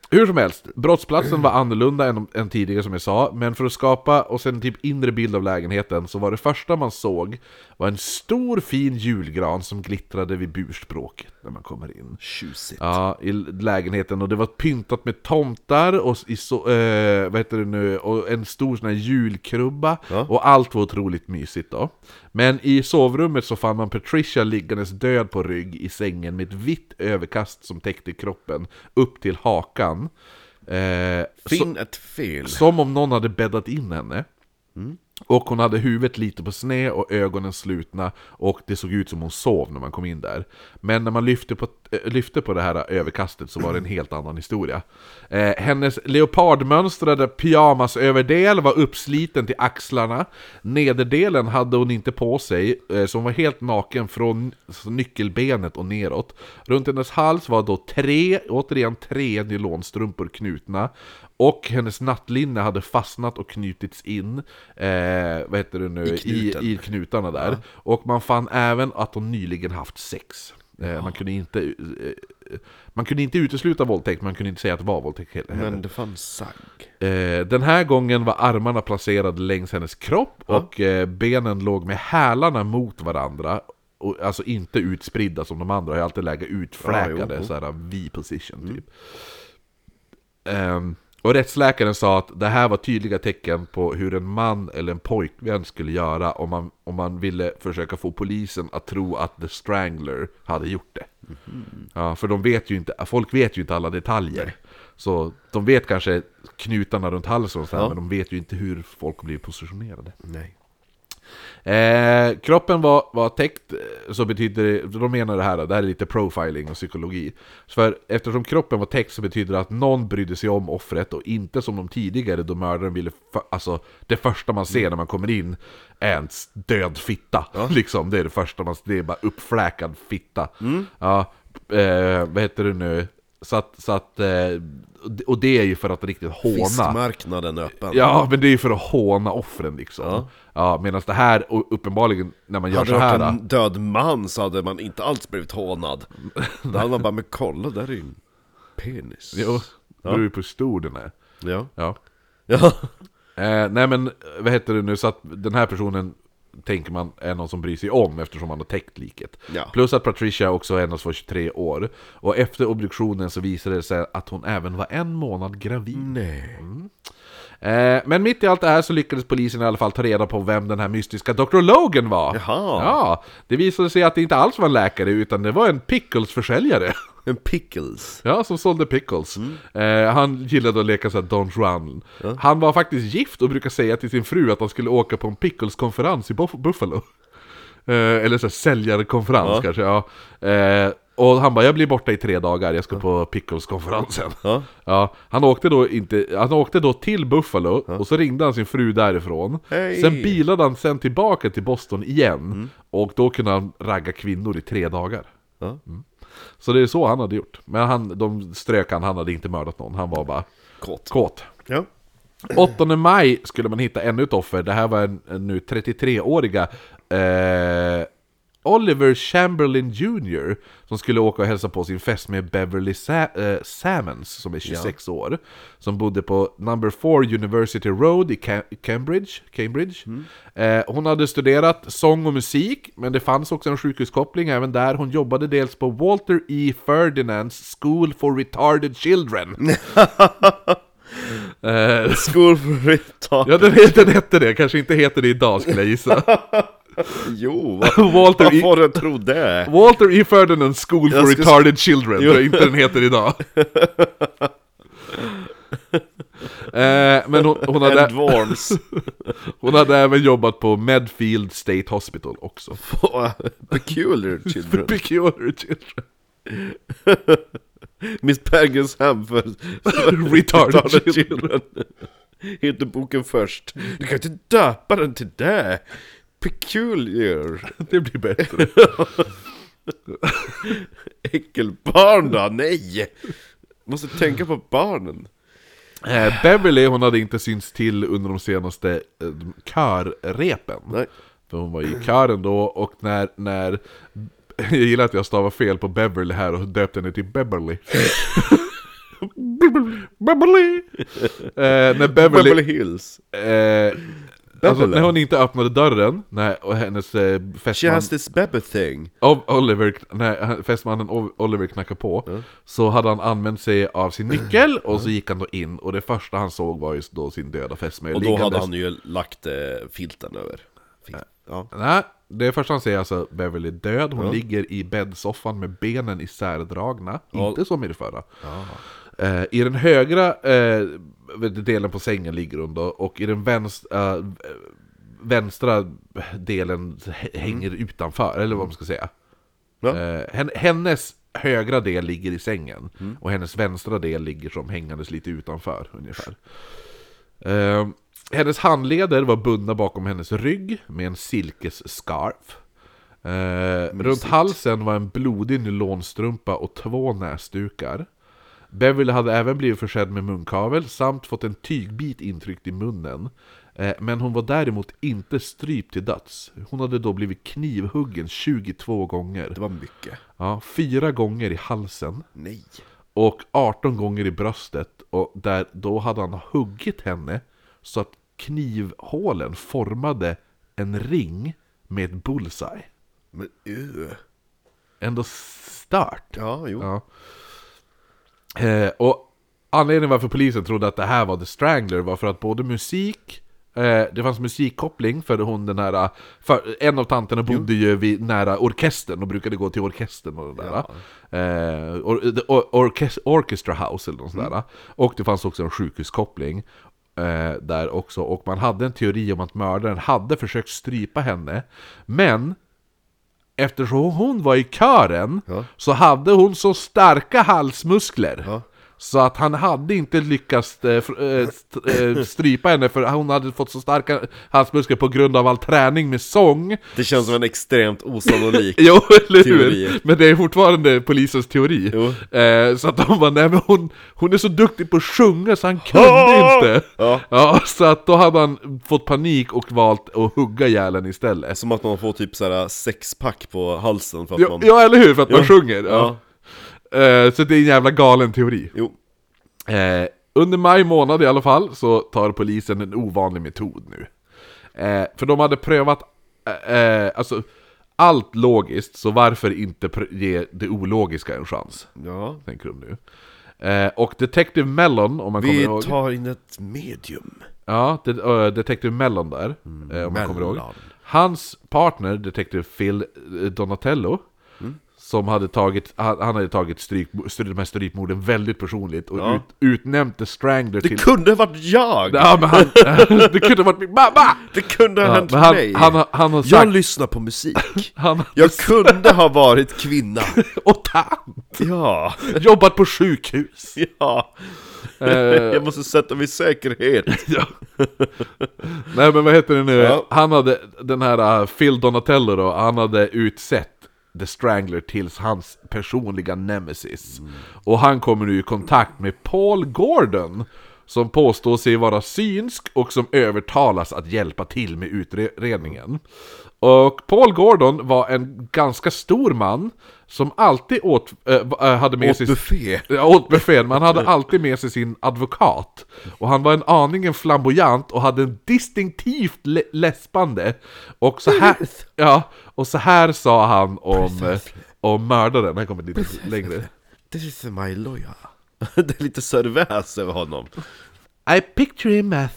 [SPEAKER 1] hur som helst, brottsplatsen var annorlunda än, än tidigare som jag sa, men för att skapa och sen typ inre bild av lägenheten så var det första man såg var en stor fin julgran som glittrade vid burspråket när man kommer in.
[SPEAKER 2] Tjusigt.
[SPEAKER 1] Ja, i lägenheten och det var pyntat med tomtar och, i så, eh, vad heter det nu, och en stor sån här julkrubba
[SPEAKER 2] Ja.
[SPEAKER 1] och allt var otroligt mysigt då. Men i sovrummet så fann man Patricia liggandes död på rygg i sängen med ett vitt överkast som täckte kroppen upp till hakan. Eh, så,
[SPEAKER 2] Finn ett fel.
[SPEAKER 1] som om någon hade bäddat in henne. Och hon hade huvudet lite på sned och ögonen slutna och det såg ut som hon sov när man kom in där. Men när man lyfte på, eh, lyfte på det här överkastet så var det en helt annan historia. Eh, hennes leopardmönstrade pyjamasöverdel var uppsliten till axlarna. Nederdelen hade hon inte på sig, eh, så hon var helt naken från nyckelbenet och neråt. Runt hennes hals var då tre, återigen tre nylonstrumpor knutna. Och hennes nattlinne hade fastnat och knutits in eh, vad heter det nu,
[SPEAKER 2] I knuten.
[SPEAKER 1] i, i knutarna där. Och man fann även att hon nyligen haft sex. Eh, man, kunde inte, eh, man kunde inte utesluta våldtäkt, man kunde inte säga att det var våldtäkt heller.
[SPEAKER 2] Men det fanns sagg.
[SPEAKER 1] Eh, den här gången var armarna placerade längs hennes kropp och eh, benen låg med hälarna mot varandra. Och, alltså inte utspridda som de andra, har alltid legat utfläkade,
[SPEAKER 2] Ja,
[SPEAKER 1] såhär V-position typ. Ehm, och rättsläkaren sa att det här var tydliga tecken på hur en man eller en pojkvän skulle göra om man, om man ville försöka få polisen att tro att The Strangler hade gjort det. Ja, för de vet ju inte, folk vet ju inte alla detaljer. Så de vet kanske knutarna runt halsen
[SPEAKER 2] Ja.
[SPEAKER 1] men de vet ju inte hur folk blir positionerade.
[SPEAKER 2] Nej.
[SPEAKER 1] Eh, kroppen var, var täckt, eh, så betyder det, de menar det här, det här är lite profiling och psykologi. För eftersom kroppen var täckt så betyder det att någon brydde sig om offret och inte som de tidigare då mördaren ville, för, alltså det första man ser när man kommer in är en död fitta. Liksom, det är det första man det är bara uppfläkad fitta. Ja, eh, vad heter det nu? Så att, så att, eh, och det är ju för att riktigt håna.
[SPEAKER 2] Fiskmarknaden öppen.
[SPEAKER 1] Ja, men det är ju för att håna offren liksom. Ja.
[SPEAKER 2] Ja.
[SPEAKER 1] Medan det här, uppenbarligen, när man gör
[SPEAKER 2] Hade
[SPEAKER 1] så
[SPEAKER 2] det
[SPEAKER 1] här...
[SPEAKER 2] varit en död man så hade man inte alls blivit hånad. Då hade man bara, men kolla där är ju en penis.
[SPEAKER 1] Jo, det beror ju på hur stor den är.
[SPEAKER 2] Ja.
[SPEAKER 1] Ja.
[SPEAKER 2] Ja.
[SPEAKER 1] Eh, nej men, vad heter det nu, så att den här personen tänker man är någon som bryr sig om eftersom han har täckt liket.
[SPEAKER 2] Ja.
[SPEAKER 1] Plus att Patricia också endast var 23 år. Och efter obduktionen så visade det sig att hon även var en månad gravid.
[SPEAKER 2] Nej.
[SPEAKER 1] Eh, men mitt i allt det här så lyckades polisen i alla fall ta reda på vem den här mystiska Dr. Logan var.
[SPEAKER 2] Jaha.
[SPEAKER 1] Ja, det visade sig att det inte alls var en läkare utan det var en pickles-försäljare.
[SPEAKER 2] En pickles.
[SPEAKER 1] Ja, som sålde pickles. Eh, han gillade att leka såhär Don Juan. Han var faktiskt gift och brukar säga till sin fru att han skulle åka på en pickles-konferens i Buff- Buffalo. Eh, eller såhär säljarkonferens
[SPEAKER 2] Ja.
[SPEAKER 1] kanske, ja. Eh, och han bara, jag blir borta i tre dagar, jag ska på pickles-konferensen.
[SPEAKER 2] Ja.
[SPEAKER 1] Ja, han åkte då inte, han åkte då till Buffalo och så ringde han sin fru därifrån.
[SPEAKER 2] Hej.
[SPEAKER 1] Sen bilade han sen tillbaka till Boston igen. Och då kunde han ragga kvinnor i tre dagar.
[SPEAKER 2] Ja.
[SPEAKER 1] Så det är så han hade gjort. Men han, de strök han, han hade inte mördat någon. Han var bara
[SPEAKER 2] Kåt.
[SPEAKER 1] kåt.
[SPEAKER 2] Ja.
[SPEAKER 1] 8 maj skulle man hitta ännu ett offer. Det här var en, en nu 33-åriga eh, Oliver Chamberlain Jr. Som skulle åka och hälsa på sin fest med Beverly Sa- eh, Salmons som är 26 år. Som bodde på number 4 University Road i Ca- Cambridge. Cambridge. Eh, hon hade studerat sång och musik, men det fanns också en sjukhuskoppling även där. Hon jobbade dels på Walter E. Ferdinands School for Retarded Children. eh,
[SPEAKER 2] School for retard.
[SPEAKER 1] Ja, den, den hette det. Kanske inte heter det idag skulle jag gissa.
[SPEAKER 2] Jo, vad,
[SPEAKER 1] Walter
[SPEAKER 2] vad
[SPEAKER 1] E.
[SPEAKER 2] får att tro det?
[SPEAKER 1] Walter E. Ferdinand School for
[SPEAKER 2] Jag ska-
[SPEAKER 1] Retarded Children.
[SPEAKER 2] Jo.
[SPEAKER 1] Det är inte den heter idag. eh, men hon, hon, hade, hon hade även jobbat på Medfield State Hospital också.
[SPEAKER 2] Peculiar children.
[SPEAKER 1] Peculiar Children.
[SPEAKER 2] Miss Peggers hem för
[SPEAKER 1] Retarded children.
[SPEAKER 2] Heter boken först. Du kan inte döpa den till det. Peculiar.
[SPEAKER 1] Det blir bättre.
[SPEAKER 2] Äckelbarn då? Nej! Måste tänka på barnen.
[SPEAKER 1] Eh, Beverly hon hade inte synts till under de senaste eh, körrepen.
[SPEAKER 2] Nej.
[SPEAKER 1] För hon var i kören då, och när, när... Jag gillar att jag stavar fel på Beverly här och döpte henne till Beverly. Beverly! Eh, när Beverly...
[SPEAKER 2] Beverly Hills.
[SPEAKER 1] Eh, alltså, när hon inte öppnade dörren, när, och hennes eh,
[SPEAKER 2] She
[SPEAKER 1] fästman...
[SPEAKER 2] has this baby thing.
[SPEAKER 1] Oliver, när fästmannen Oliver knackade på, så hade han använt sig av sin nyckel, och så gick han då in, och det första han såg var just då sin döda fästmö
[SPEAKER 2] Och då hade
[SPEAKER 1] liggandes-
[SPEAKER 2] han ju lagt eh, filten över. Fil- Ja.
[SPEAKER 1] Nej, det första han säger alltså Beverly är död, hon ligger i bäddsoffan med benen isärdragna, inte som i det förra. Eh, I den högra eh, delen på sängen ligger hon då, och i den vänstra, vänstra delen hänger utanför, eller vad man ska säga.
[SPEAKER 2] Ja.
[SPEAKER 1] Hen- hennes högra del ligger i sängen, och hennes vänstra del ligger som hängandes lite utanför ungefär. Eh, hennes handleder var bundna bakom hennes rygg med en silkesscarf. Eh, runt halsen var en blodig nylonstrumpa och två näsdukar. Beverly hade även blivit försedd med munkavel samt fått en tygbit intryckt i munnen. Eh, Men hon var däremot inte strypt till döds. Hon hade då blivit knivhuggen 22 gånger.
[SPEAKER 2] Det var mycket.
[SPEAKER 1] Ja, fyra gånger i halsen
[SPEAKER 2] Nej.
[SPEAKER 1] och 18 gånger i bröstet. Och där, då hade han huggit henne så att knivhålen formade en ring med ett bullseye.
[SPEAKER 2] Men uh.
[SPEAKER 1] Ändå stört.
[SPEAKER 2] Ja, jo.
[SPEAKER 1] Ja. Eh, och anledningen varför polisen trodde att det här var The Strangler var för att både musik eh, det fanns musikkoppling för hon den här, för en av tanterna bodde ju vid, nära orkestern och brukade gå till orkestern och det där. Eh, or, or, orkes- Orchestra House eller något sånt där. Och det fanns också en sjukhuskoppling. Eh, där också, och man hade en teori om att mördaren hade försökt strypa henne. Men Eftersom hon var i kören
[SPEAKER 2] Ja.
[SPEAKER 1] så hade hon så starka halsmuskler. Så att han hade inte lyckats eh, eh, eh, strypa henne för hon hade fått så starka halsmuskler på grund av all träning med sång
[SPEAKER 2] Det känns som en extremt osannolik
[SPEAKER 1] Jo, eller
[SPEAKER 2] Teorier.
[SPEAKER 1] hur? Men det är fortfarande polisens teori
[SPEAKER 2] Jo.
[SPEAKER 1] Så att de bara, nej men hon, hon är så duktig på att sjunga så han kunde inte
[SPEAKER 2] Ja.
[SPEAKER 1] Ja, så att då hade han fått panik och valt att hugga henne istället
[SPEAKER 2] Som att man får typ såhär sexpack på halsen för att
[SPEAKER 1] Ja,
[SPEAKER 2] man...
[SPEAKER 1] ja eller hur? För att man
[SPEAKER 2] Ja.
[SPEAKER 1] sjunger ja. Eh, Så det är en jävla galen teori
[SPEAKER 2] Jo.
[SPEAKER 1] Eh, under maj månad i alla fall så tar polisen en ovanlig metod nu. Eh, för de hade prövat eh, eh, alltså, allt logiskt, så varför inte ge det ologiska en chans?
[SPEAKER 2] Ja.
[SPEAKER 1] Tänker de nu. Eh, och Detective Mellon, om man kommer
[SPEAKER 2] Vi
[SPEAKER 1] ihåg.
[SPEAKER 2] tar in ett medium.
[SPEAKER 1] Ja, det, uh, Detective Mellon där, eh, om man kommer ihåg. Hans partner, Detective Phil Donatello,
[SPEAKER 2] Mm.
[SPEAKER 1] Som hade tagit, han, han hade tagit stryk, stry, de här strypmorden väldigt personligt och
[SPEAKER 2] Ja.
[SPEAKER 1] ut, utnämnt The Strangler
[SPEAKER 2] Det
[SPEAKER 1] till...
[SPEAKER 2] kunde ha varit jag!
[SPEAKER 1] Ja men han, det kunde ha varit min mamma!
[SPEAKER 2] Det kunde ha
[SPEAKER 1] Ja,
[SPEAKER 2] hänt
[SPEAKER 1] han,
[SPEAKER 2] mig!
[SPEAKER 1] han, han har
[SPEAKER 2] jag
[SPEAKER 1] sagt...
[SPEAKER 2] lyssnar på musik. Jag kunde ha varit kvinna.
[SPEAKER 1] och tant!
[SPEAKER 2] Ja,
[SPEAKER 1] Jobbat på sjukhus!
[SPEAKER 2] ja.
[SPEAKER 1] Eh,
[SPEAKER 2] Jag måste sätta mig i säkerhet.
[SPEAKER 1] ja. Nej men vad heter det nu?
[SPEAKER 2] Ja.
[SPEAKER 1] Han hade, den här uh, Phil Donatello då, han hade utsett The Strangler till hans personliga nemesis. Och han kommer nu i kontakt med Paul Gordon, som påstår sig vara synsk och som övertalas att hjälpa till med utredningen. Och Paul Gordon var en ganska stor man, som alltid åt, äh, hade med
[SPEAKER 2] Åt
[SPEAKER 1] sig...
[SPEAKER 2] buffé.
[SPEAKER 1] Ja, åt buffén, men han hade alltid med sig sin advokat. Och han var en aningen flamboyant och hade en distinktivt lä- läspande. Och så här, ja, och så här sa han om, eh, om mördaren, han kommer lite längre.
[SPEAKER 2] This is my lawyer. Det är lite serväs över honom.
[SPEAKER 3] I picture him as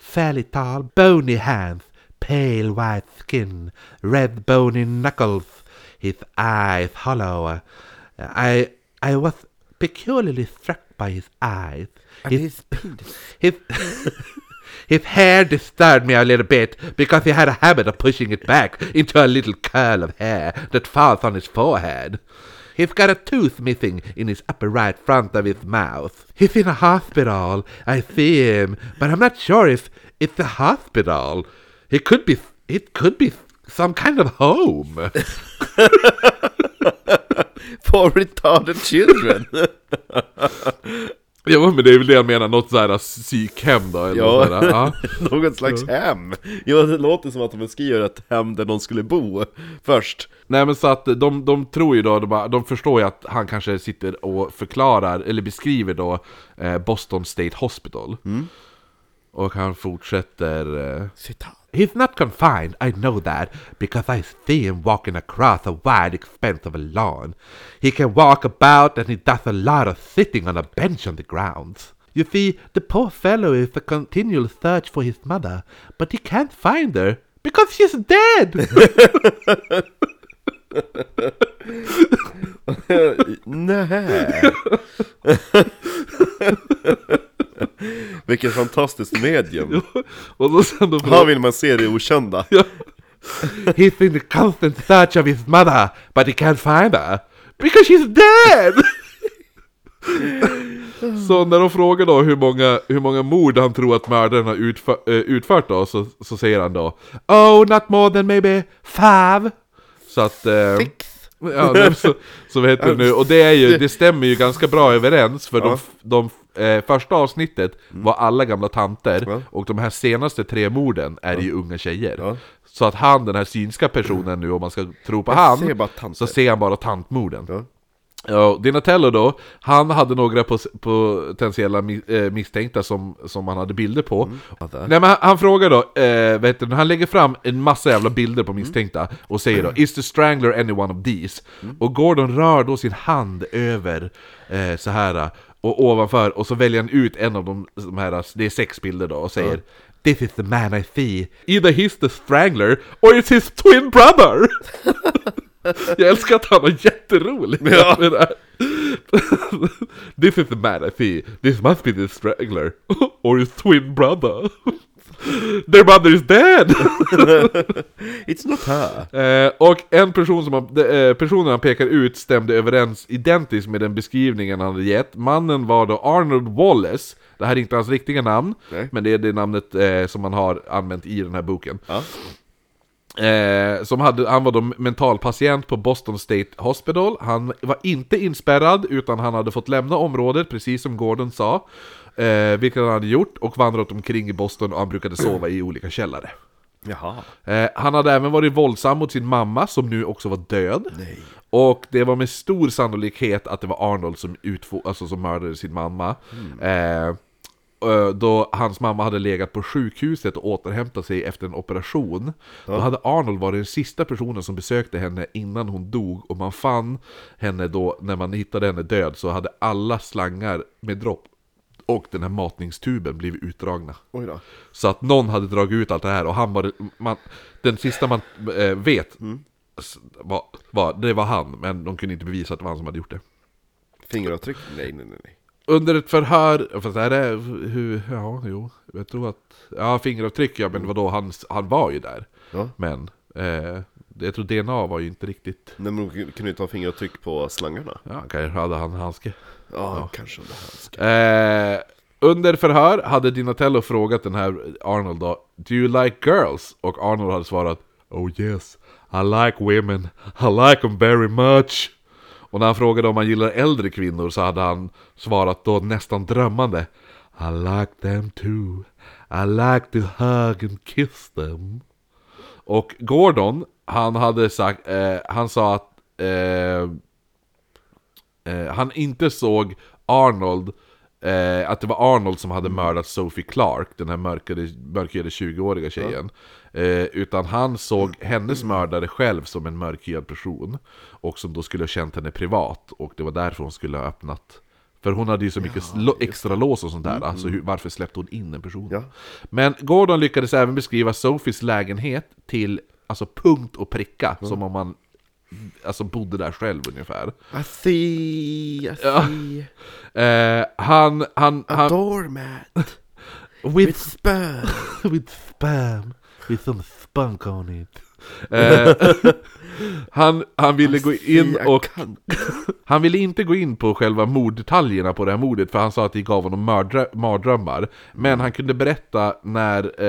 [SPEAKER 3] fairly tall, bony hands, pale white skin, red bony knuckles, his eyes hollow. Uh, I I was peculiarly struck by his eyes. His his his hair disturbed me a little bit because he had a habit of pushing it back into a little curl of hair that falls on his forehead. He's got a tooth missing in his upper right front of his mouth. He's in a hospital. I see him, but I'm not sure if it's a hospital. It could be. It could be some kind of home.
[SPEAKER 2] For retarded children.
[SPEAKER 1] Ja men det är väl det jag menar, något sådär psykhem då, eller
[SPEAKER 2] Ja.
[SPEAKER 1] sådär. ja.
[SPEAKER 2] Något slags hem. Ja, det låter som att de beskriver ett hem där någon skulle bo först.
[SPEAKER 1] Nej men så att de, de tror ju då, de, bara, de förstår ju att han kanske sitter och förklarar, eller beskriver då eh, Boston State Hospital. Och han fortsätter... Eh,
[SPEAKER 2] Citat.
[SPEAKER 3] He's not confined, I know that, because I see him walking across a wide expanse of a lawn. He can walk about and he does a lot of sitting on a bench on the grounds. You see, the poor fellow is a continual search for his mother, but he can't find her because she's dead.
[SPEAKER 2] Nej. Vilket fantastiskt medium!
[SPEAKER 1] Och så sen då
[SPEAKER 2] Här vill man se det okända!
[SPEAKER 3] He's in the constant search of his mother, but he can't find her. Because she's dead!
[SPEAKER 1] Så när de frågar då hur många, hur många mord han tror att mördaren har utför, eh, utfört då, så, så säger han då Oh, not more than maybe five! Så att... Eh, ja, nej, så, så vad heter det nu? Och det, är ju, det stämmer ju ganska bra överens, för de, de eh, första avsnittet var alla gamla tanter,
[SPEAKER 2] Ja.
[SPEAKER 1] och de här senaste tre morden är ju unga tjejer.
[SPEAKER 2] Ja.
[SPEAKER 1] Så att han, den här synska personen nu, om man ska tro på
[SPEAKER 2] Jag
[SPEAKER 1] han,
[SPEAKER 2] ser
[SPEAKER 1] så ser han bara tantmorden.
[SPEAKER 2] Ja.
[SPEAKER 1] Dinatello då, han hade några potentiella eh, misstänkta som, som han hade bilder på.
[SPEAKER 2] Där.
[SPEAKER 1] Nej men han, han frågar då, eh, vet du, han lägger fram en massa jävla bilder på misstänkta och säger då 'Is the strangler any one of these?' Och Gordon rör då sin hand över eh, så här och ovanför och så väljer han ut en av de, de här, det är sex bilder då och säger 'This is the man I see' Either he's the strangler or it's his twin brother! Jag älskar att han var jätterolig
[SPEAKER 2] Ja.
[SPEAKER 1] med det här. This is the man I see. This must be the strangler. Or his twin brother. Their mother is dead!
[SPEAKER 2] It's not her!
[SPEAKER 1] eh, och en person som han, eh, personen han pekar ut stämde överens identiskt med den beskrivningen han hade gett. Mannen var då Arnold Wallace. Det här är inte hans riktiga namn,
[SPEAKER 2] Nej.
[SPEAKER 1] men det är det namnet eh, som han har använt i den här boken.
[SPEAKER 2] Ja.
[SPEAKER 1] Eh, som hade, han var då mentalpatient på Boston State Hospital. Han var inte inspärrad, utan han hade fått lämna området, precis som Gordon sa. Eh, vilket han hade gjort, och vandrat omkring i Boston och han brukade sova i olika källare. Eh, han hade även varit våldsam mot sin mamma, som nu också var död.
[SPEAKER 2] Nej.
[SPEAKER 1] Och det var med stor sannolikhet att det var Arnold som, utfo- alltså som mördade sin mamma. Eh, eh, då hans mamma hade legat på sjukhuset och återhämtat sig efter en operation. Då hade Arnold varit den sista personen som besökte henne innan hon dog. Och man fann henne då, när man hittade henne död, så hade alla slangar med dropp och den här matningstuben blivit utdragna. Så att någon hade dragit ut allt det här och han var man, Den sista man eh, vet s- var, var, det var han, men de kunde inte bevisa att det var han som hade gjort det.
[SPEAKER 2] Fingeravtryck? Nej, nej, nej.
[SPEAKER 1] Under ett förhör, fast är det hur, ja jo, jag tror att, ja fingeravtryck ja, men vadå, han, han var ju där.
[SPEAKER 2] Ja.
[SPEAKER 1] Men, eh, jag tror DNA var ju inte riktigt,
[SPEAKER 2] Nej men de kunde ju ta fingeravtryck på slangarna.
[SPEAKER 1] ja kanske hade han handske.
[SPEAKER 2] Ja, kanske det här ska...
[SPEAKER 1] Eh, under förhör hade Dinatello frågat den här Arnold då Do you like girls? Och Arnold hade svarat Oh yes, I like women, I like them very much och när han frågade om han gillar äldre kvinnor så hade han svarat då nästan drömmande. I like them too, I like to hug and kiss them Och Gordon, han hade sagt, eh, han sa att eh, eh, han inte såg Arnold, eh, att det var Arnold som hade mördat Sophie Clark, den här mörkade, mörkhyade 20-åriga tjejen. Eh, utan han såg hennes mördare själv som en mörkhyad person. Och som då skulle ha känt henne privat, och det var därför hon skulle ha öppnat. För hon hade ju så mycket lo- extra lås och sånt där, alltså hur, varför släppte hon in en person?
[SPEAKER 2] Ja.
[SPEAKER 1] Men Gordon lyckades även beskriva Sophies lägenhet till alltså punkt och pricka, som om man alltså bodde där själv ungefär.
[SPEAKER 2] I see, I
[SPEAKER 1] Ja.
[SPEAKER 2] see.
[SPEAKER 1] Eh, han, han,
[SPEAKER 2] A
[SPEAKER 1] han,
[SPEAKER 2] doormat
[SPEAKER 3] With,
[SPEAKER 2] with sperm.
[SPEAKER 3] with spam. With some spunk on it.
[SPEAKER 1] eh, han, han ville gå in och. Han ville inte gå in på själva morddetaljerna på det här mordet för han sa att det gav honom mördrö- mardrömmar. Men han kunde berätta när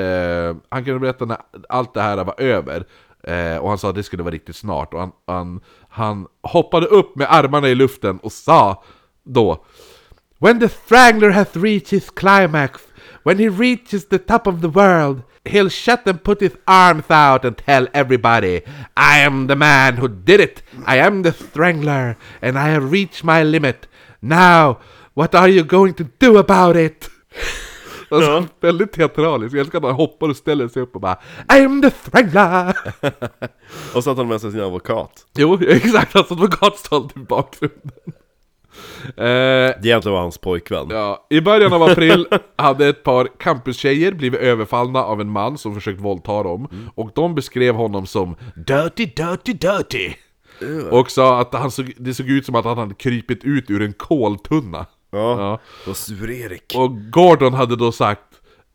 [SPEAKER 1] eh, Han kunde berätta när allt det här var över. Eh, och han sa att det skulle vara riktigt snart. Och han, han, han hoppade upp med armarna i luften och sa då
[SPEAKER 3] When the strangler has reached his climax, when he reaches the top of the world, he'll shut and put his arms out and tell everybody, I am the man who did it! I am the strangler, and I have reached my limit. Now, what are you going to do about it?
[SPEAKER 1] Alltså, Väldigt teatraliskt, jag älskar att han hoppar och ställer sig upp och bara I am the strangler!
[SPEAKER 2] Och så hade han med sig sin advokat.
[SPEAKER 1] Jo, exakt, alltså advokatstånd i bakgrunden. Eh,
[SPEAKER 2] Det var hans pojkvän.
[SPEAKER 1] Ja, i början av april hade ett par campustjejer blivit överfallna av en man som försökt våldta dem. Och de beskrev honom som Dirty, dirty, dirty. Och sa att han såg, det såg ut som att han hade krypit ut ur en koltunna.
[SPEAKER 2] Ja,
[SPEAKER 1] Ja.
[SPEAKER 2] och Sur-Erik.
[SPEAKER 1] Och Gordon hade då sagt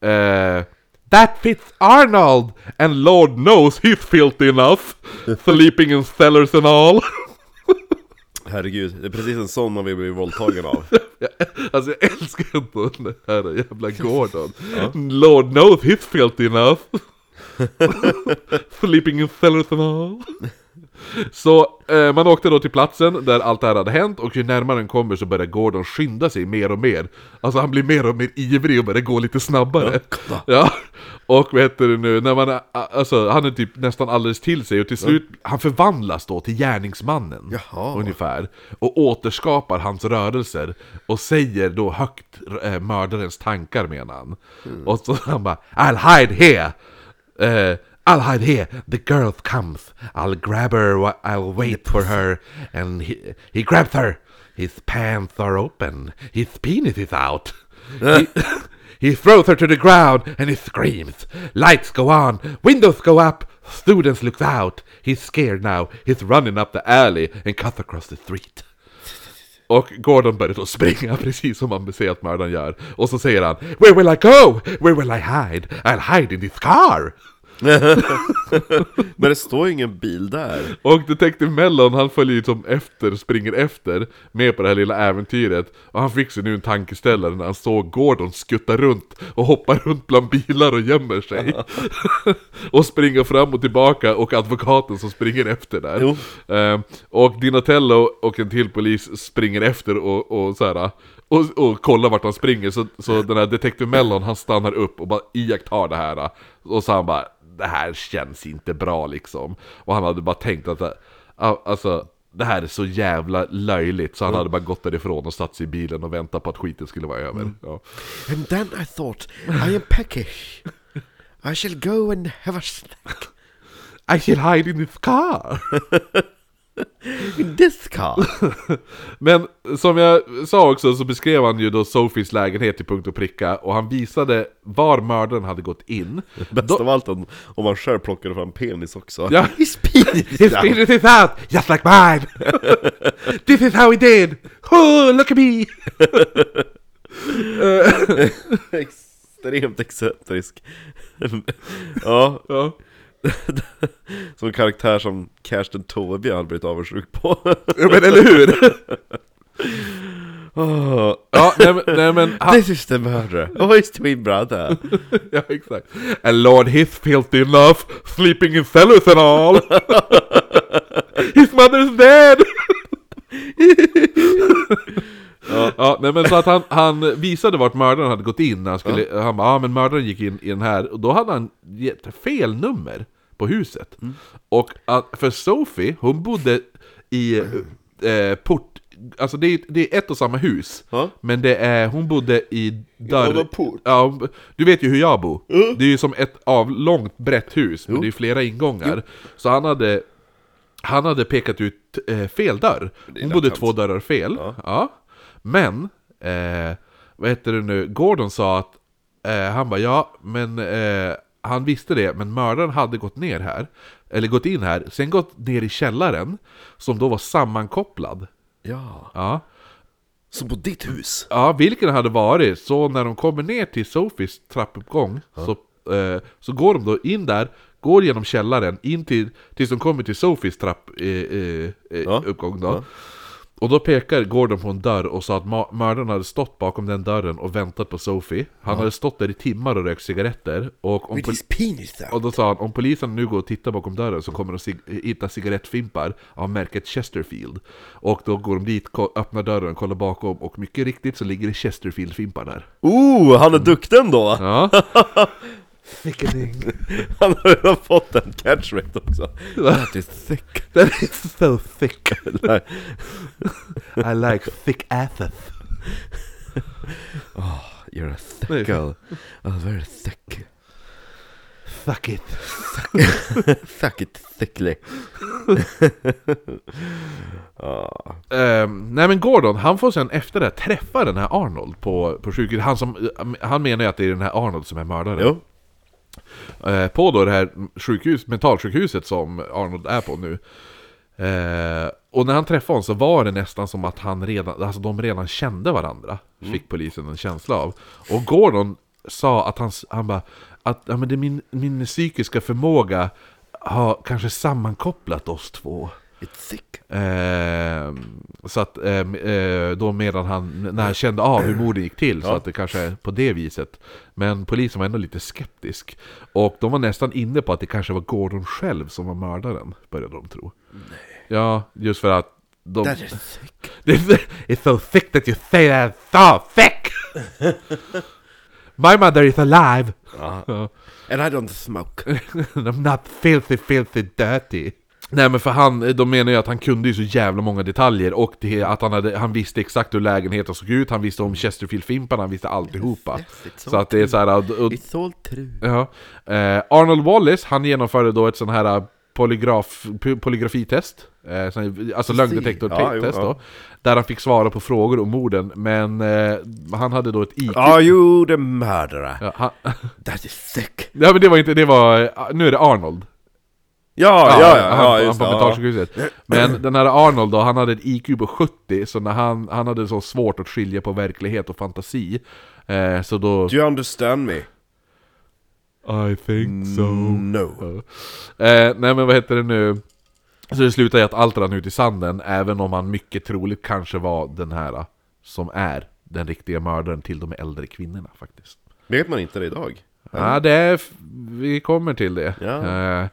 [SPEAKER 1] eh, That fits Arnold! And Lord knows he's filthy enough! Sleeping in cellars and all!
[SPEAKER 2] Herregud, det är precis en sån man vill bli våldtagen av.
[SPEAKER 1] alltså jag älskar ändå den här jävla Gordon. Lord knows he's filthy enough! Sleeping in cellars and all! Så eh, man åkte då till platsen där allt det här hade hänt och ju närmare den kommer så börjar Gordon skynda sig mer och mer. Alltså han blir mer och mer ivrig och börjar gå lite snabbare. Ja, och vad heter det nu, när man alltså han är typ nästan alldeles till sig och till slut, han förvandlas då till gärningsmannen.
[SPEAKER 2] Jaha.
[SPEAKER 1] Ungefär. Och återskapar hans rörelser och säger då högt eh, mördarens tankar menar han. Och så han bara I'll hide here! Eh, I'll hide here, the girl comes, I'll grab her, I'll wait for her, and he, he grabs her. His pants are open, his penis is out. he, he throws her to the ground and he screams. Lights go on, windows go up, students look out. He's scared now, he's running up the alley and cuts across the street. Och Gordon börjar då springa precis som man ser att mördaren gör. Och så säger han Where will I go? Where will I hide? I'll hide in this car!
[SPEAKER 2] Men det står ju ingen bil där.
[SPEAKER 1] Och Detective Mellon han följer liksom efter, springer efter med på det här lilla äventyret Och han fick sig nu en tankeställare när han såg Gordon skutta runt och hoppa runt bland bilar och gömmer sig Och springer fram och tillbaka och advokaten som springer efter där. Ehm, Och Dinatello och en till polis springer efter och, och så här. Och, och kollar vart han springer, så, så den här Detective Mellon han stannar upp och bara iakttar det här Och så han bara Det här känns inte bra liksom Och han hade bara tänkt att ja, Alltså det här är så jävla löjligt så han hade bara gått därifrån och satt sig i bilen och väntat på att skiten skulle vara över ja.
[SPEAKER 2] And then I thought, I am peckish. I shall go and have a snack
[SPEAKER 1] I shall hide in this car!
[SPEAKER 2] this car.
[SPEAKER 1] Men som jag sa också så beskrev han ju då Sophies lägenhet till punkt och pricka Och han visade var mördaren hade gått in
[SPEAKER 2] Bäst
[SPEAKER 1] Då-
[SPEAKER 2] av allt om, om man själv plockade fram penis också.
[SPEAKER 1] Ja.
[SPEAKER 2] His penis!
[SPEAKER 3] His penis is out, just like mine. this is how he did. Oh, look at me.
[SPEAKER 2] Extremt excentrisk. ja,
[SPEAKER 1] Ja,
[SPEAKER 2] som en karaktär som Karsten Torebjer hade blivit avundsjuk på.
[SPEAKER 1] ja men eller hur?
[SPEAKER 2] oh,
[SPEAKER 1] Ja, nej, men- nej men han,
[SPEAKER 2] This is the murderer. Oh, his twin brother.
[SPEAKER 1] Ja exakt And Lord filthy enough Sleeping in cellars and all His mother's dead ja. nej men så att han, han visade vart mördaren hade gått in när han skulle, han bara, ja men mördaren gick in i den här, och då hade han gett fel nummer på huset. Och att, för Sophie, hon bodde i eh, port, alltså det är, det är ett och samma hus,
[SPEAKER 2] Ja.
[SPEAKER 1] men det är, hon bodde i dörr...
[SPEAKER 2] Ja, port.
[SPEAKER 1] Ja, du vet ju hur jag bor. Det är ju som ett avlångt brett hus, men det är flera ingångar. Så han hade, han hade pekat ut eh, fel dörr. Hon bodde två dörrar fel. Ja. Men, eh, vad heter det nu, Gordon sa att, eh, han bara ja, men eh, han visste det, men mördaren hade gått ner här, eller gått in här, sen gått ner i källaren, som då var sammankopplad.
[SPEAKER 2] Ja,
[SPEAKER 1] Ja.
[SPEAKER 2] som på ditt hus.
[SPEAKER 1] Ja, vilken hade varit, så när de kommer ner till Sophies trappuppgång så, eh, så går de då in där, går genom källaren, in till, tills de kommer till Sophies trappuppgång eh, eh,
[SPEAKER 2] Ja.
[SPEAKER 1] då.
[SPEAKER 2] Ja.
[SPEAKER 1] Och då pekar Gordon på en dörr och sa att mördaren hade stått bakom den dörren och väntat på Sophie. Han hade stått där i timmar och rökt cigaretter. Och, om och då sa han om polisen nu går och tittar bakom dörren så kommer de cig- hitta cigarettfimpar av märket Chesterfield. Och då går de dit, öppnar dörren, kollar bakom och mycket riktigt så ligger det Chesterfield-fimpar där.
[SPEAKER 2] Oh, han är duktig ändå!
[SPEAKER 1] Ja,
[SPEAKER 3] Sickening.
[SPEAKER 2] Han har redan fått en catchrate också. That is thick.
[SPEAKER 3] That is so thick. I like thick asses.
[SPEAKER 2] You're a thick
[SPEAKER 1] Nej.
[SPEAKER 2] girl. Oh, very thick.
[SPEAKER 3] Fuck it.
[SPEAKER 2] Fuck it thickly. ah.
[SPEAKER 1] Nej men Gordon, han får sen efter det träffa den här Arnold på, på sjukhuset. Han, som, han menar ju att det är den här Arnold som är mördaren.
[SPEAKER 2] Jo.
[SPEAKER 1] Eh, på då det här sjukhus, mentalsjukhuset som Arnold är på nu. Eh, och när han träffade honom så var det nästan som att han redan, alltså de redan kände varandra. Fick polisen en känsla av. Och Gordon sa att han, han bara, att ja, men det min, min psykiska förmåga har kanske sammankopplat oss två.
[SPEAKER 2] It's sick.
[SPEAKER 1] Eh, så att eh, eh, då medan han, när han kände av hur morden gick till, så
[SPEAKER 2] Ja.
[SPEAKER 1] att det kanske är på det viset. Men polisen var ändå lite skeptisk. Och de var nästan inne på att det kanske var Gordon själv som var mördaren, började de tro. Ja, just för att de...
[SPEAKER 2] That is sick.
[SPEAKER 3] It's so sick that you say that. So sick! My mother is alive.
[SPEAKER 2] Ja. And I don't smoke.
[SPEAKER 3] I'm not filthy, filthy, dirty.
[SPEAKER 1] Nej men för han, de menar ju att han kunde ju så jävla många detaljer och det, att han, hade, han visste exakt hur lägenheten såg ut, han visste om Chesterfield-fimparna, han visste alltihopa.
[SPEAKER 2] Yes,
[SPEAKER 1] Så att det är så här, och, och,
[SPEAKER 2] It's all true.
[SPEAKER 1] ja. eh, Arnold Wallace, han genomförde då ett sån här polygraf, po- polygrafitest, eh, sån, alltså lögndetektortest
[SPEAKER 2] ja.
[SPEAKER 1] då, där han fick svara på frågor om morden, men eh, han hade då ett IQ...
[SPEAKER 2] Are you the murderer?
[SPEAKER 1] Ja, han,
[SPEAKER 2] That is sick.
[SPEAKER 1] ja men det var inte, det var, nu är det Arnold.
[SPEAKER 2] Ja, ja, ja,
[SPEAKER 1] han,
[SPEAKER 2] ja,
[SPEAKER 1] han
[SPEAKER 2] just
[SPEAKER 1] på
[SPEAKER 2] det. Ja.
[SPEAKER 1] mentalsjukhuset. Men den här Arnold då, han hade ett IQ på 70, så när han, han hade så svårt att skilja på verklighet och fantasi. Eh, så då...
[SPEAKER 2] Do you understand me?
[SPEAKER 1] I think so.
[SPEAKER 2] No.
[SPEAKER 1] Eh, nej men vad heter det nu? Så det slutar i att allt rann ut i sanden, även om han mycket troligt kanske var den här eh, som är den riktiga mördaren till de äldre kvinnorna faktiskt.
[SPEAKER 2] Vet man inte det idag?
[SPEAKER 1] Ja, det är, vi kommer till det.
[SPEAKER 2] Ja.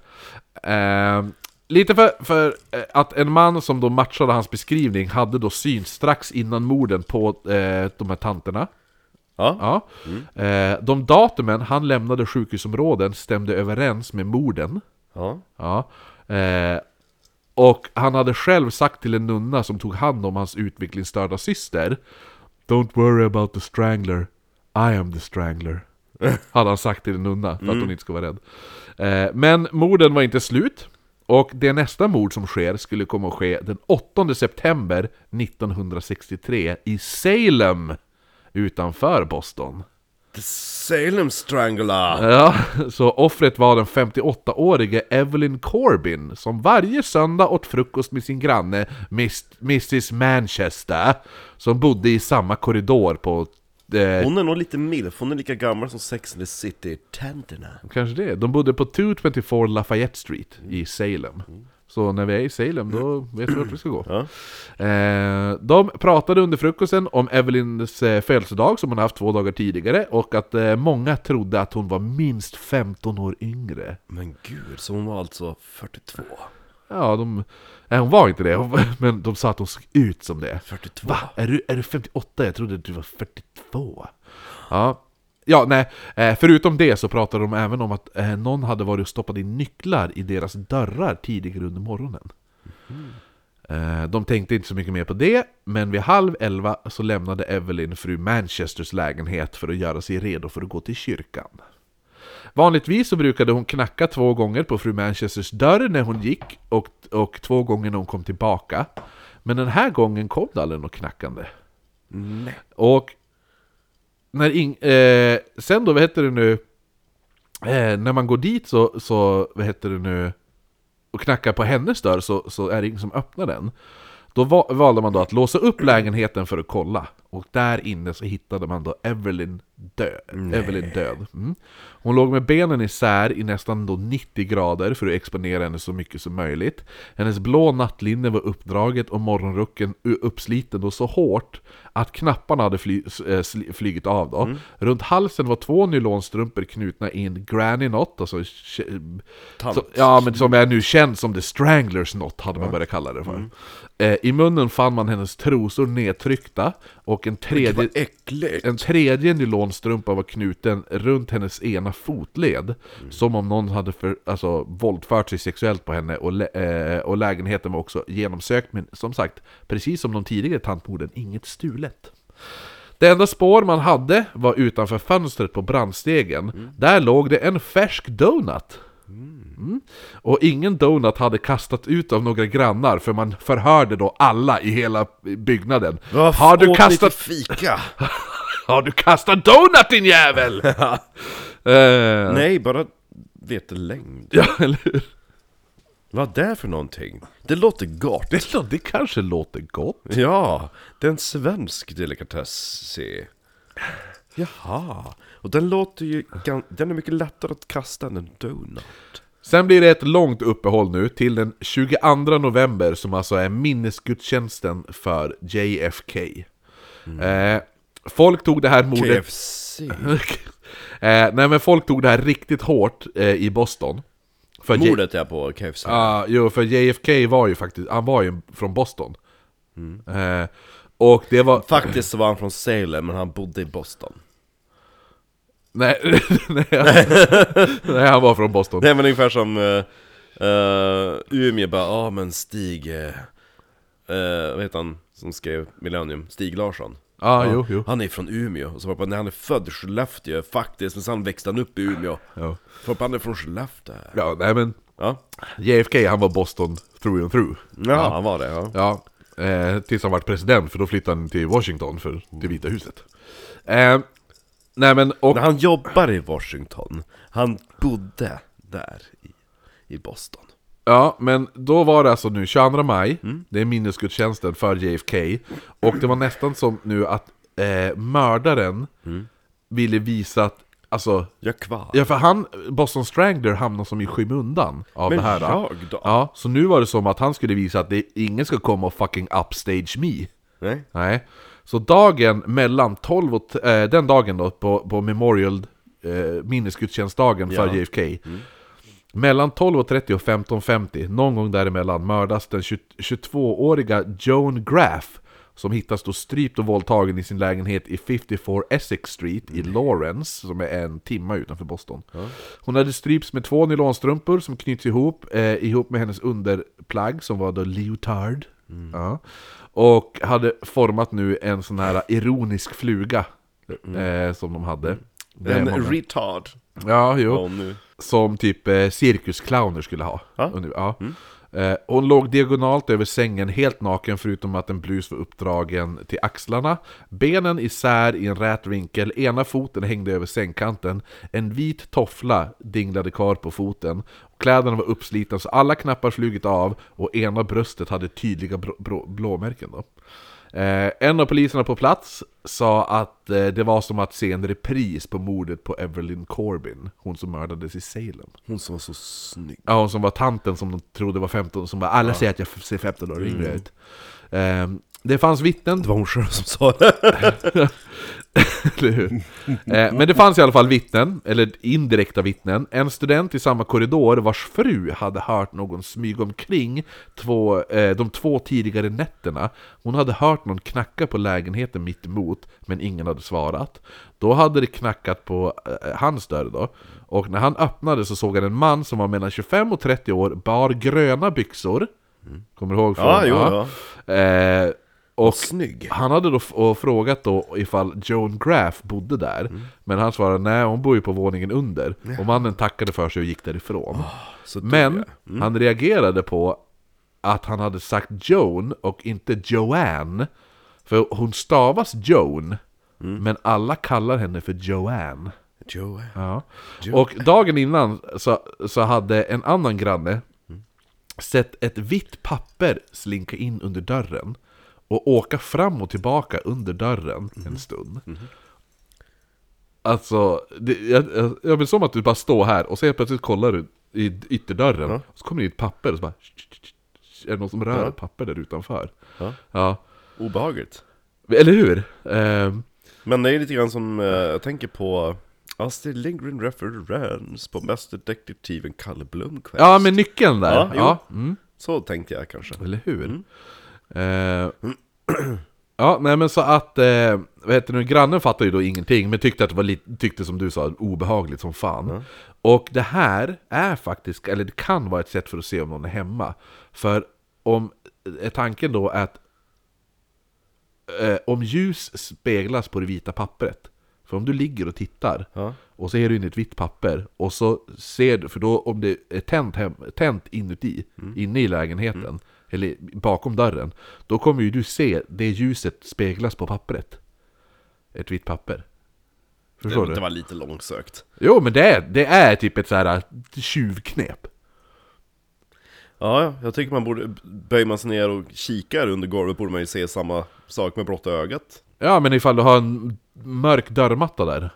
[SPEAKER 1] Eh, lite för, för eh, att en man som då matchade hans beskrivning hade då syn strax innan morden på eh, de här tanterna.
[SPEAKER 2] Ja.
[SPEAKER 1] Ja. Eh, de datumen han lämnade sjukhusområden stämde överens med morden.
[SPEAKER 2] Ja.
[SPEAKER 1] Ja. Eh, och han hade själv sagt till en nunna som tog hand om hans utvecklingsstörda syster Don't worry about the strangler, I am the strangler. hade han sagt till en nunna för att hon inte ska vara rädd. Eh, men morden var inte slut. Och det nästa mord som sker skulle komma att ske den 8 september 1963 i Salem utanför Boston.
[SPEAKER 2] The Salem Strangler.
[SPEAKER 1] Ja, så offret var den 58-årige Evelyn Corbin som varje söndag åt frukost med sin granne Miss, Mrs Manchester som bodde i samma korridor på... Eh,
[SPEAKER 2] Hon är nog lite milf, hon är lika gammal som Sex and the City-tanterna.
[SPEAKER 1] kanske det. De bodde på 224 Lafayette Street i Salem. Så när vi är i Salem, då vet vi vart vi ska gå.
[SPEAKER 2] Ja.
[SPEAKER 1] Eh, de pratade under frukosten om Evelyns eh, födelsedag som hon haft två dagar tidigare och att eh, många trodde att hon var minst 15 år yngre.
[SPEAKER 2] Men gud, så hon var alltså 42?
[SPEAKER 1] Ja, de... Nej, hon var inte det, men de sa att hon såg ut som det.
[SPEAKER 2] 42?
[SPEAKER 1] Va? Är du, är du 58? Jag trodde att du var 42. Ja, ja nej. Eh, förutom det så pratade de även om att eh, någon hade varit och stoppat in nycklar i deras dörrar tidigare under morgonen. Eh, de tänkte inte så mycket mer på det, men vid halv elva så lämnade Evelyn fru Manchesters lägenhet för att göra sig redo för att gå till kyrkan. Vanligtvis så brukade hon knacka två gånger på fru Manchesters dörr när hon gick och, och två gånger när hon kom tillbaka. Men den här gången kom det aldrig något knackande.
[SPEAKER 2] Nej.
[SPEAKER 1] Och när ing, eh, sen då, vad heter det nu, eh, när man går dit så, så, vad heter det nu, och knackar på hennes dörr så, så är det ingen som öppnar den. Då va, valde man då att låsa upp lägenheten för att kolla. Och där inne så hittade man då Evelyn död. Evelyn död. Mm. Hon låg med benen isär i nästan då 90 grader för att exponera henne så mycket som möjligt. Hennes blå nattlinne var uppdraget och morgonrocken uppsliten då så hårt att knapparna hade fly, sli- flygit av då. Runt halsen var två nylonstrumpor knutna i en granny knot, alltså så, ja, men som är nu känd som The Stranglers Knot, hade man börjat kalla det för. Eh, I munnen fann man hennes trosor nedtryckta, och en tredje, en tredje nylonstrumpa var knuten runt hennes ena fotled, som om någon hade för, alltså, våldfört sig sexuellt på henne, och, eh, och lägenheten var också genomsökt, men som sagt, precis som de tidigare tantmorden, inget stulet. Det enda spår man hade var utanför fönstret på brandstegen. Där låg det en färsk donut. Mm. Och ingen donut hade kastat ut av några grannar, för man förhörde då alla i hela byggnaden.
[SPEAKER 2] Vad
[SPEAKER 1] Har du kastat...
[SPEAKER 2] fika?
[SPEAKER 1] Har du kastat donut din jävel? eh,
[SPEAKER 2] Nej, bara vetelängd.
[SPEAKER 1] Ja, eller hur?
[SPEAKER 2] Vad är det för någonting? Det låter gott!
[SPEAKER 1] Det, lå- det kanske låter gott.
[SPEAKER 2] Ja, det är en svensk delikatess. Jaha, och den låter ju, den är mycket lättare att kasta än en donut.
[SPEAKER 1] Sen blir det ett långt uppehåll nu till den 22 november som alltså är minnesgudstjänsten för JFK. Eh, folk tog det här mordet...
[SPEAKER 2] KFC.
[SPEAKER 1] eh, nej men folk tog det här riktigt hårt eh, i Boston. För J-
[SPEAKER 2] Mordet är på KFC.
[SPEAKER 1] Ja, jo för JFK var ju faktiskt, han var ju från Boston. Eh, och det var...
[SPEAKER 2] Faktiskt så var han från Salem, men han bodde i Boston.
[SPEAKER 1] Nej, nej, nej, han var från Boston.
[SPEAKER 2] Är väl ungefär som uh, uh, Umeå bara, ja men Stig, uh, vad heter han som skrev Millennium? Stig Larsson.
[SPEAKER 1] Ja, jo, jo.
[SPEAKER 2] Han är från Umeå, och så bara, när han är född i Skellefteå faktiskt, men sen växte han upp i Umeå.
[SPEAKER 1] Ja.
[SPEAKER 2] För han är från Skellefteå.
[SPEAKER 1] Ja, nej men
[SPEAKER 2] Ja,
[SPEAKER 1] JFK han var Boston through and through.
[SPEAKER 2] ja, han var det ja.
[SPEAKER 1] Ja, eh, tills han var president, för då flyttade han till Washington, för, till Vita huset. Eh, nej men, och...
[SPEAKER 2] När han jobbar i Washington, han bodde där i, i Boston.
[SPEAKER 1] Ja, men då var det alltså nu 22 maj, det är minnesgudstjänsten för JFK, och det var nästan som nu att eh, mördaren ville visa att, alltså,
[SPEAKER 2] Jag kvar.
[SPEAKER 1] ja för han, Boston Strangler hamnade som i skymundan av
[SPEAKER 2] Men
[SPEAKER 1] det här.
[SPEAKER 2] jag då?
[SPEAKER 1] Ja, så nu var det som att han skulle visa att det, ingen ska komma och fucking upstage me.
[SPEAKER 2] Nej?
[SPEAKER 1] Nej. Så dagen mellan 12 och, eh, den dagen då, på, på Memorial, eh, minnesgudstjänstdagen för
[SPEAKER 2] Ja.
[SPEAKER 1] JFK. Mellan 12.30 och 15.50, någon gång däremellan, mördas den 20 22-åriga Joan Graff som hittas då strypt och våldtagen i sin lägenhet i 54 Essex Street i Lawrence, som är en timma utanför Boston. Hon hade strypts med två nylonstrumpor som knyts ihop, eh, ihop med hennes underplagg som var då leotard. Ja. Och hade format nu en sån här ironisk fluga eh, som de hade. Är
[SPEAKER 2] En
[SPEAKER 1] många-
[SPEAKER 2] retard.
[SPEAKER 1] Ja, jo.
[SPEAKER 2] Nu.
[SPEAKER 1] Som typ eh, cirkusclowner skulle ha.
[SPEAKER 2] Ja.
[SPEAKER 1] Ungef- ja. Eh, hon låg diagonalt över sängen helt naken förutom att en blus var uppdragen till axlarna. Benen isär i en rät vinkel, ena foten hängde över sängkanten. En vit toffla dinglade kvar på foten. Kläderna var uppslitna så alla knappar flugit av och ena bröstet hade tydliga blå, blå, blåmärken. Då. Eh, en av poliserna på plats sa att eh, det var som att se en repris på mordet på Evelyn Corbin, hon som mördades i Salem.
[SPEAKER 2] Hon som var så snygg.
[SPEAKER 1] Ja, hon som var tanten som de trodde var 15, som bara alla säger att jag ser 15 år yngre ut. Eh, det fanns vittnen,
[SPEAKER 2] Det var hon själv som sa det.
[SPEAKER 1] eller hur? Eh, men det fanns i alla fall vittnen, eller indirekta vittnen. En student i samma korridor vars fru hade hört någon smyga omkring två, eh, de två tidigare nätterna. Hon hade hört någon knacka på lägenheten mitt emot, men ingen hade svarat. Då hade det knackat på eh, hans dörr då. Och när han öppnade så såg han en man som var mellan 25 och 30 år, bar gröna byxor. Kommer du ihåg? Från,
[SPEAKER 2] Ja, jo, ja.
[SPEAKER 1] Eh, och
[SPEAKER 2] Snygg.
[SPEAKER 1] han hade då frågat då ifall Joan Graff bodde där. Men han svarade nej, hon bor ju på våningen under. Och mannen tackade för sig och gick därifrån.
[SPEAKER 2] Dog
[SPEAKER 1] Men
[SPEAKER 2] jag.
[SPEAKER 1] han reagerade på att han hade sagt Joan och inte Joanne. För hon stavas Joan Men alla kallar henne för Joanne.
[SPEAKER 2] Joe.
[SPEAKER 1] Ja. Och dagen innan så, så hade en annan granne sett ett vitt papper slinka in under dörren och åka fram och tillbaka under dörren en stund. Alltså, det, jag, jag, jag vill som att du bara står här och så helt plötsligt kollar du i ytterdörren och så kommer det ett papper och så bara Är det någon som rör
[SPEAKER 2] Ja.
[SPEAKER 1] papper där utanför?
[SPEAKER 2] Ja.
[SPEAKER 1] Ja.
[SPEAKER 2] Obehagligt.
[SPEAKER 1] Eller hur? Ehm,
[SPEAKER 2] Men det är lite grann som, eh, jag tänker på Astrid Lindgren referens på mästerdetektiven Kalle Blomkvist.
[SPEAKER 1] ja, men nyckeln där.
[SPEAKER 2] Ja,
[SPEAKER 1] Ja, mm.
[SPEAKER 2] Så tänkte jag kanske.
[SPEAKER 1] Eller hur? Eh, ja, nej men så att, eh, vad heter det nu, grannen fattade ju då ingenting, men tyckte att det var lite, tyckte som du sa, obehagligt som fan. Och det här är faktiskt, eller det kan vara ett sätt för att se om någon är hemma. För om, är tanken då att eh, om ljus speglas på det vita pappret, för om du ligger och tittar,
[SPEAKER 2] Ja.
[SPEAKER 1] och så är du inne i ett vitt papper, och så ser du, för då om det är tänt, hem, tänt inuti, inne i lägenheten, eller bakom dörren, då kommer ju du se det ljuset speglas på pappret. Ett vitt papper. Förstår
[SPEAKER 2] Det,
[SPEAKER 1] du?
[SPEAKER 2] det var lite långsökt.
[SPEAKER 1] Jo men det är, det är typ ett så här tjuvknep.
[SPEAKER 2] Ja, ja, jag tycker man borde, böjer man sig ner och kikar under golvet borde man ju se samma sak med blotta ögat.
[SPEAKER 1] Ja, men ifall du har en mörk dörrmatta där.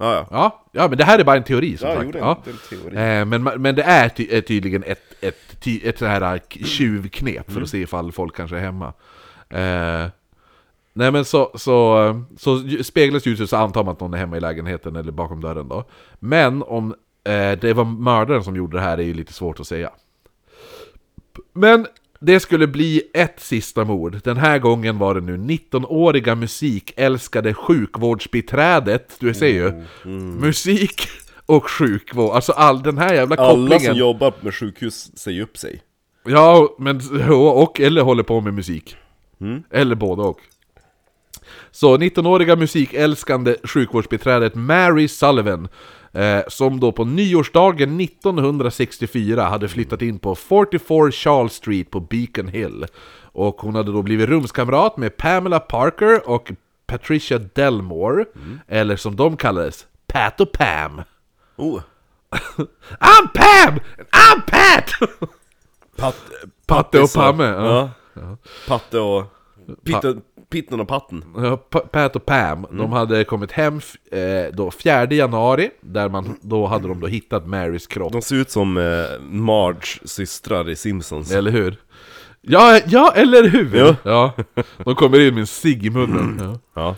[SPEAKER 2] Ja, ja.
[SPEAKER 1] Ja, ja men det här är bara en teori som
[SPEAKER 2] Ja,
[SPEAKER 1] sagt.
[SPEAKER 2] jo,
[SPEAKER 1] ja.
[SPEAKER 2] teori.
[SPEAKER 1] Eh, men, men det är, ty är tydligen ett, ett, ett så här k- tjuvknep
[SPEAKER 2] Mm.
[SPEAKER 1] för att se ifall folk kanske är hemma. Eh, nej men så, så, så ju- speglas ljuset så antar man att någon är hemma i lägenheten eller bakom dörren då. Men om eh, det var mördaren som gjorde det här är ju lite svårt att säga. Men det skulle bli ett sista mord. Den här gången var det nu 19-åriga musikälskade sjukvårdsbiträdet. Du ser ju. Musik och sjukvård. Alltså all den här jävla kopplingen.
[SPEAKER 2] Alla som jobbar med sjukhus säger upp sig.
[SPEAKER 1] Ja, men och eller håller på med musik. Eller både och. Så 19-åriga musikälskande sjukvårdsbiträdet Mary Sullivan eh, Som då på nyårsdagen 1964 hade flyttat in på 44 Charles Street på Beacon Hill Och hon hade då blivit rumskamrat med Pamela Parker och Patricia Delmore Eller som de kallades, Pat och Pam
[SPEAKER 2] Oh,
[SPEAKER 1] I'm Pam! I'm Pat!
[SPEAKER 2] Pat,
[SPEAKER 1] Patte och Pamme,
[SPEAKER 2] Ja.
[SPEAKER 1] ja.
[SPEAKER 2] Patte och... Pitten, pitten och patten.
[SPEAKER 1] Pat och Pam, de hade kommit hem eh, då 4 januari, där man, då hade de då hittat Marys kropp,
[SPEAKER 2] De ser ut som eh, Marge systrar i Simpsons.
[SPEAKER 1] eller hur? Ja, ja eller hur?
[SPEAKER 2] Ja.
[SPEAKER 1] Ja. De kommer in med en cigg i munnen. Ja.
[SPEAKER 2] Ja.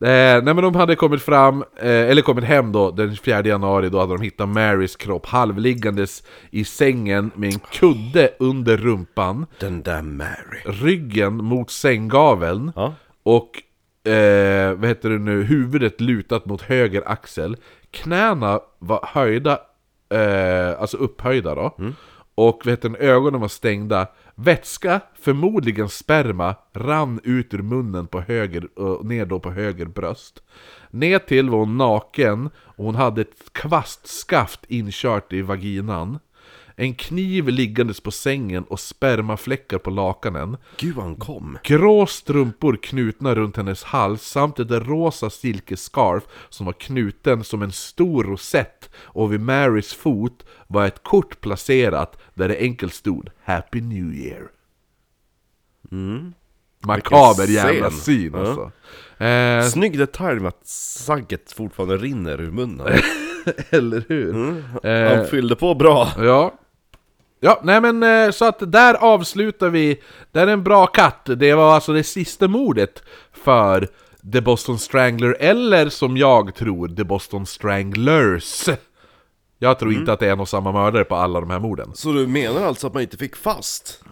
[SPEAKER 1] Eh, nej men de hade kommit fram, eh, eller kommit hem då den 4 januari, då hade de hittat Marys kropp halvliggandes i sängen med en kudde under rumpan,
[SPEAKER 2] Den där Mary.
[SPEAKER 1] ryggen mot sänggaveln,
[SPEAKER 2] Ja.
[SPEAKER 1] Och, eh, vad heter det nu, huvudet lutat mot höger axel. Knäna var höjda, eh, alltså upphöjda då. Och vad heter det, ögonen var stängda. Vätska, förmodligen sperma, rann ut ur munnen på höger, och ner då på höger bröst. Ner till var hon naken och hon hade ett kvastskaft inkört i vaginan En kniv liggandes på sängen och spermafläckar på lakanen
[SPEAKER 2] Gud han kom.
[SPEAKER 1] Grå strumpor knutna runt hennes hals samt ett rosa silkesscarf som var knuten som en stor rosett och vid Marys fot var ett kort placerat där det enkelt stod Happy New Year. Makaber
[SPEAKER 2] Vilken
[SPEAKER 1] jävla syn
[SPEAKER 2] Ja.
[SPEAKER 1] alltså. Eh,
[SPEAKER 2] Snygg detalj med att sagget fortfarande rinner ur munnen.
[SPEAKER 1] eller hur?
[SPEAKER 2] Han
[SPEAKER 1] Eh,
[SPEAKER 2] fyllde på bra.
[SPEAKER 1] Ja. Ja, nej men eh, så att där avslutar vi. Det är en bra katt. Det var alltså det sista mordet för The Boston Strangler, eller som jag tror, The Boston Stranglers. Jag tror inte att det är någon samma mördare på alla de här morden.
[SPEAKER 2] Så du menar alltså att man inte fick fast?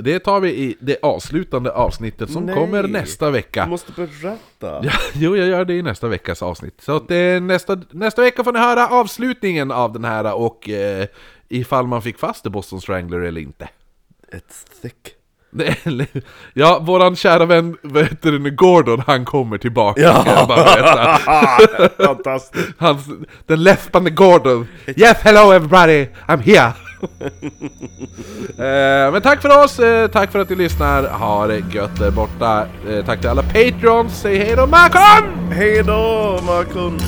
[SPEAKER 1] Det tar vi i det avslutande avsnittet som
[SPEAKER 2] Nej.
[SPEAKER 1] kommer nästa
[SPEAKER 2] Du
[SPEAKER 1] vecka.
[SPEAKER 2] måste berätta.
[SPEAKER 1] Ja, jo, jag gör det i nästa veckas avsnitt. Så att, eh, nästa, nästa vecka får ni höra avslutningen av den här och eh, ifall man fick fast The Boston Strangler eller inte.
[SPEAKER 2] Ett thick.
[SPEAKER 1] Ja, våran kära vän, vad heter det nu, Gordon, han kommer tillbaka
[SPEAKER 2] Ja.
[SPEAKER 1] kan jag bara berätta.
[SPEAKER 2] Fantastiskt.
[SPEAKER 1] Hans, den läspande Gordon. Yes, hello everybody, I'm here! eh, men tack för oss, eh, tack för att ni lyssnar, ha det gött där borta. Eh, tack till alla Patreons, säg hej då Malcolm!
[SPEAKER 2] Hej då, Markon!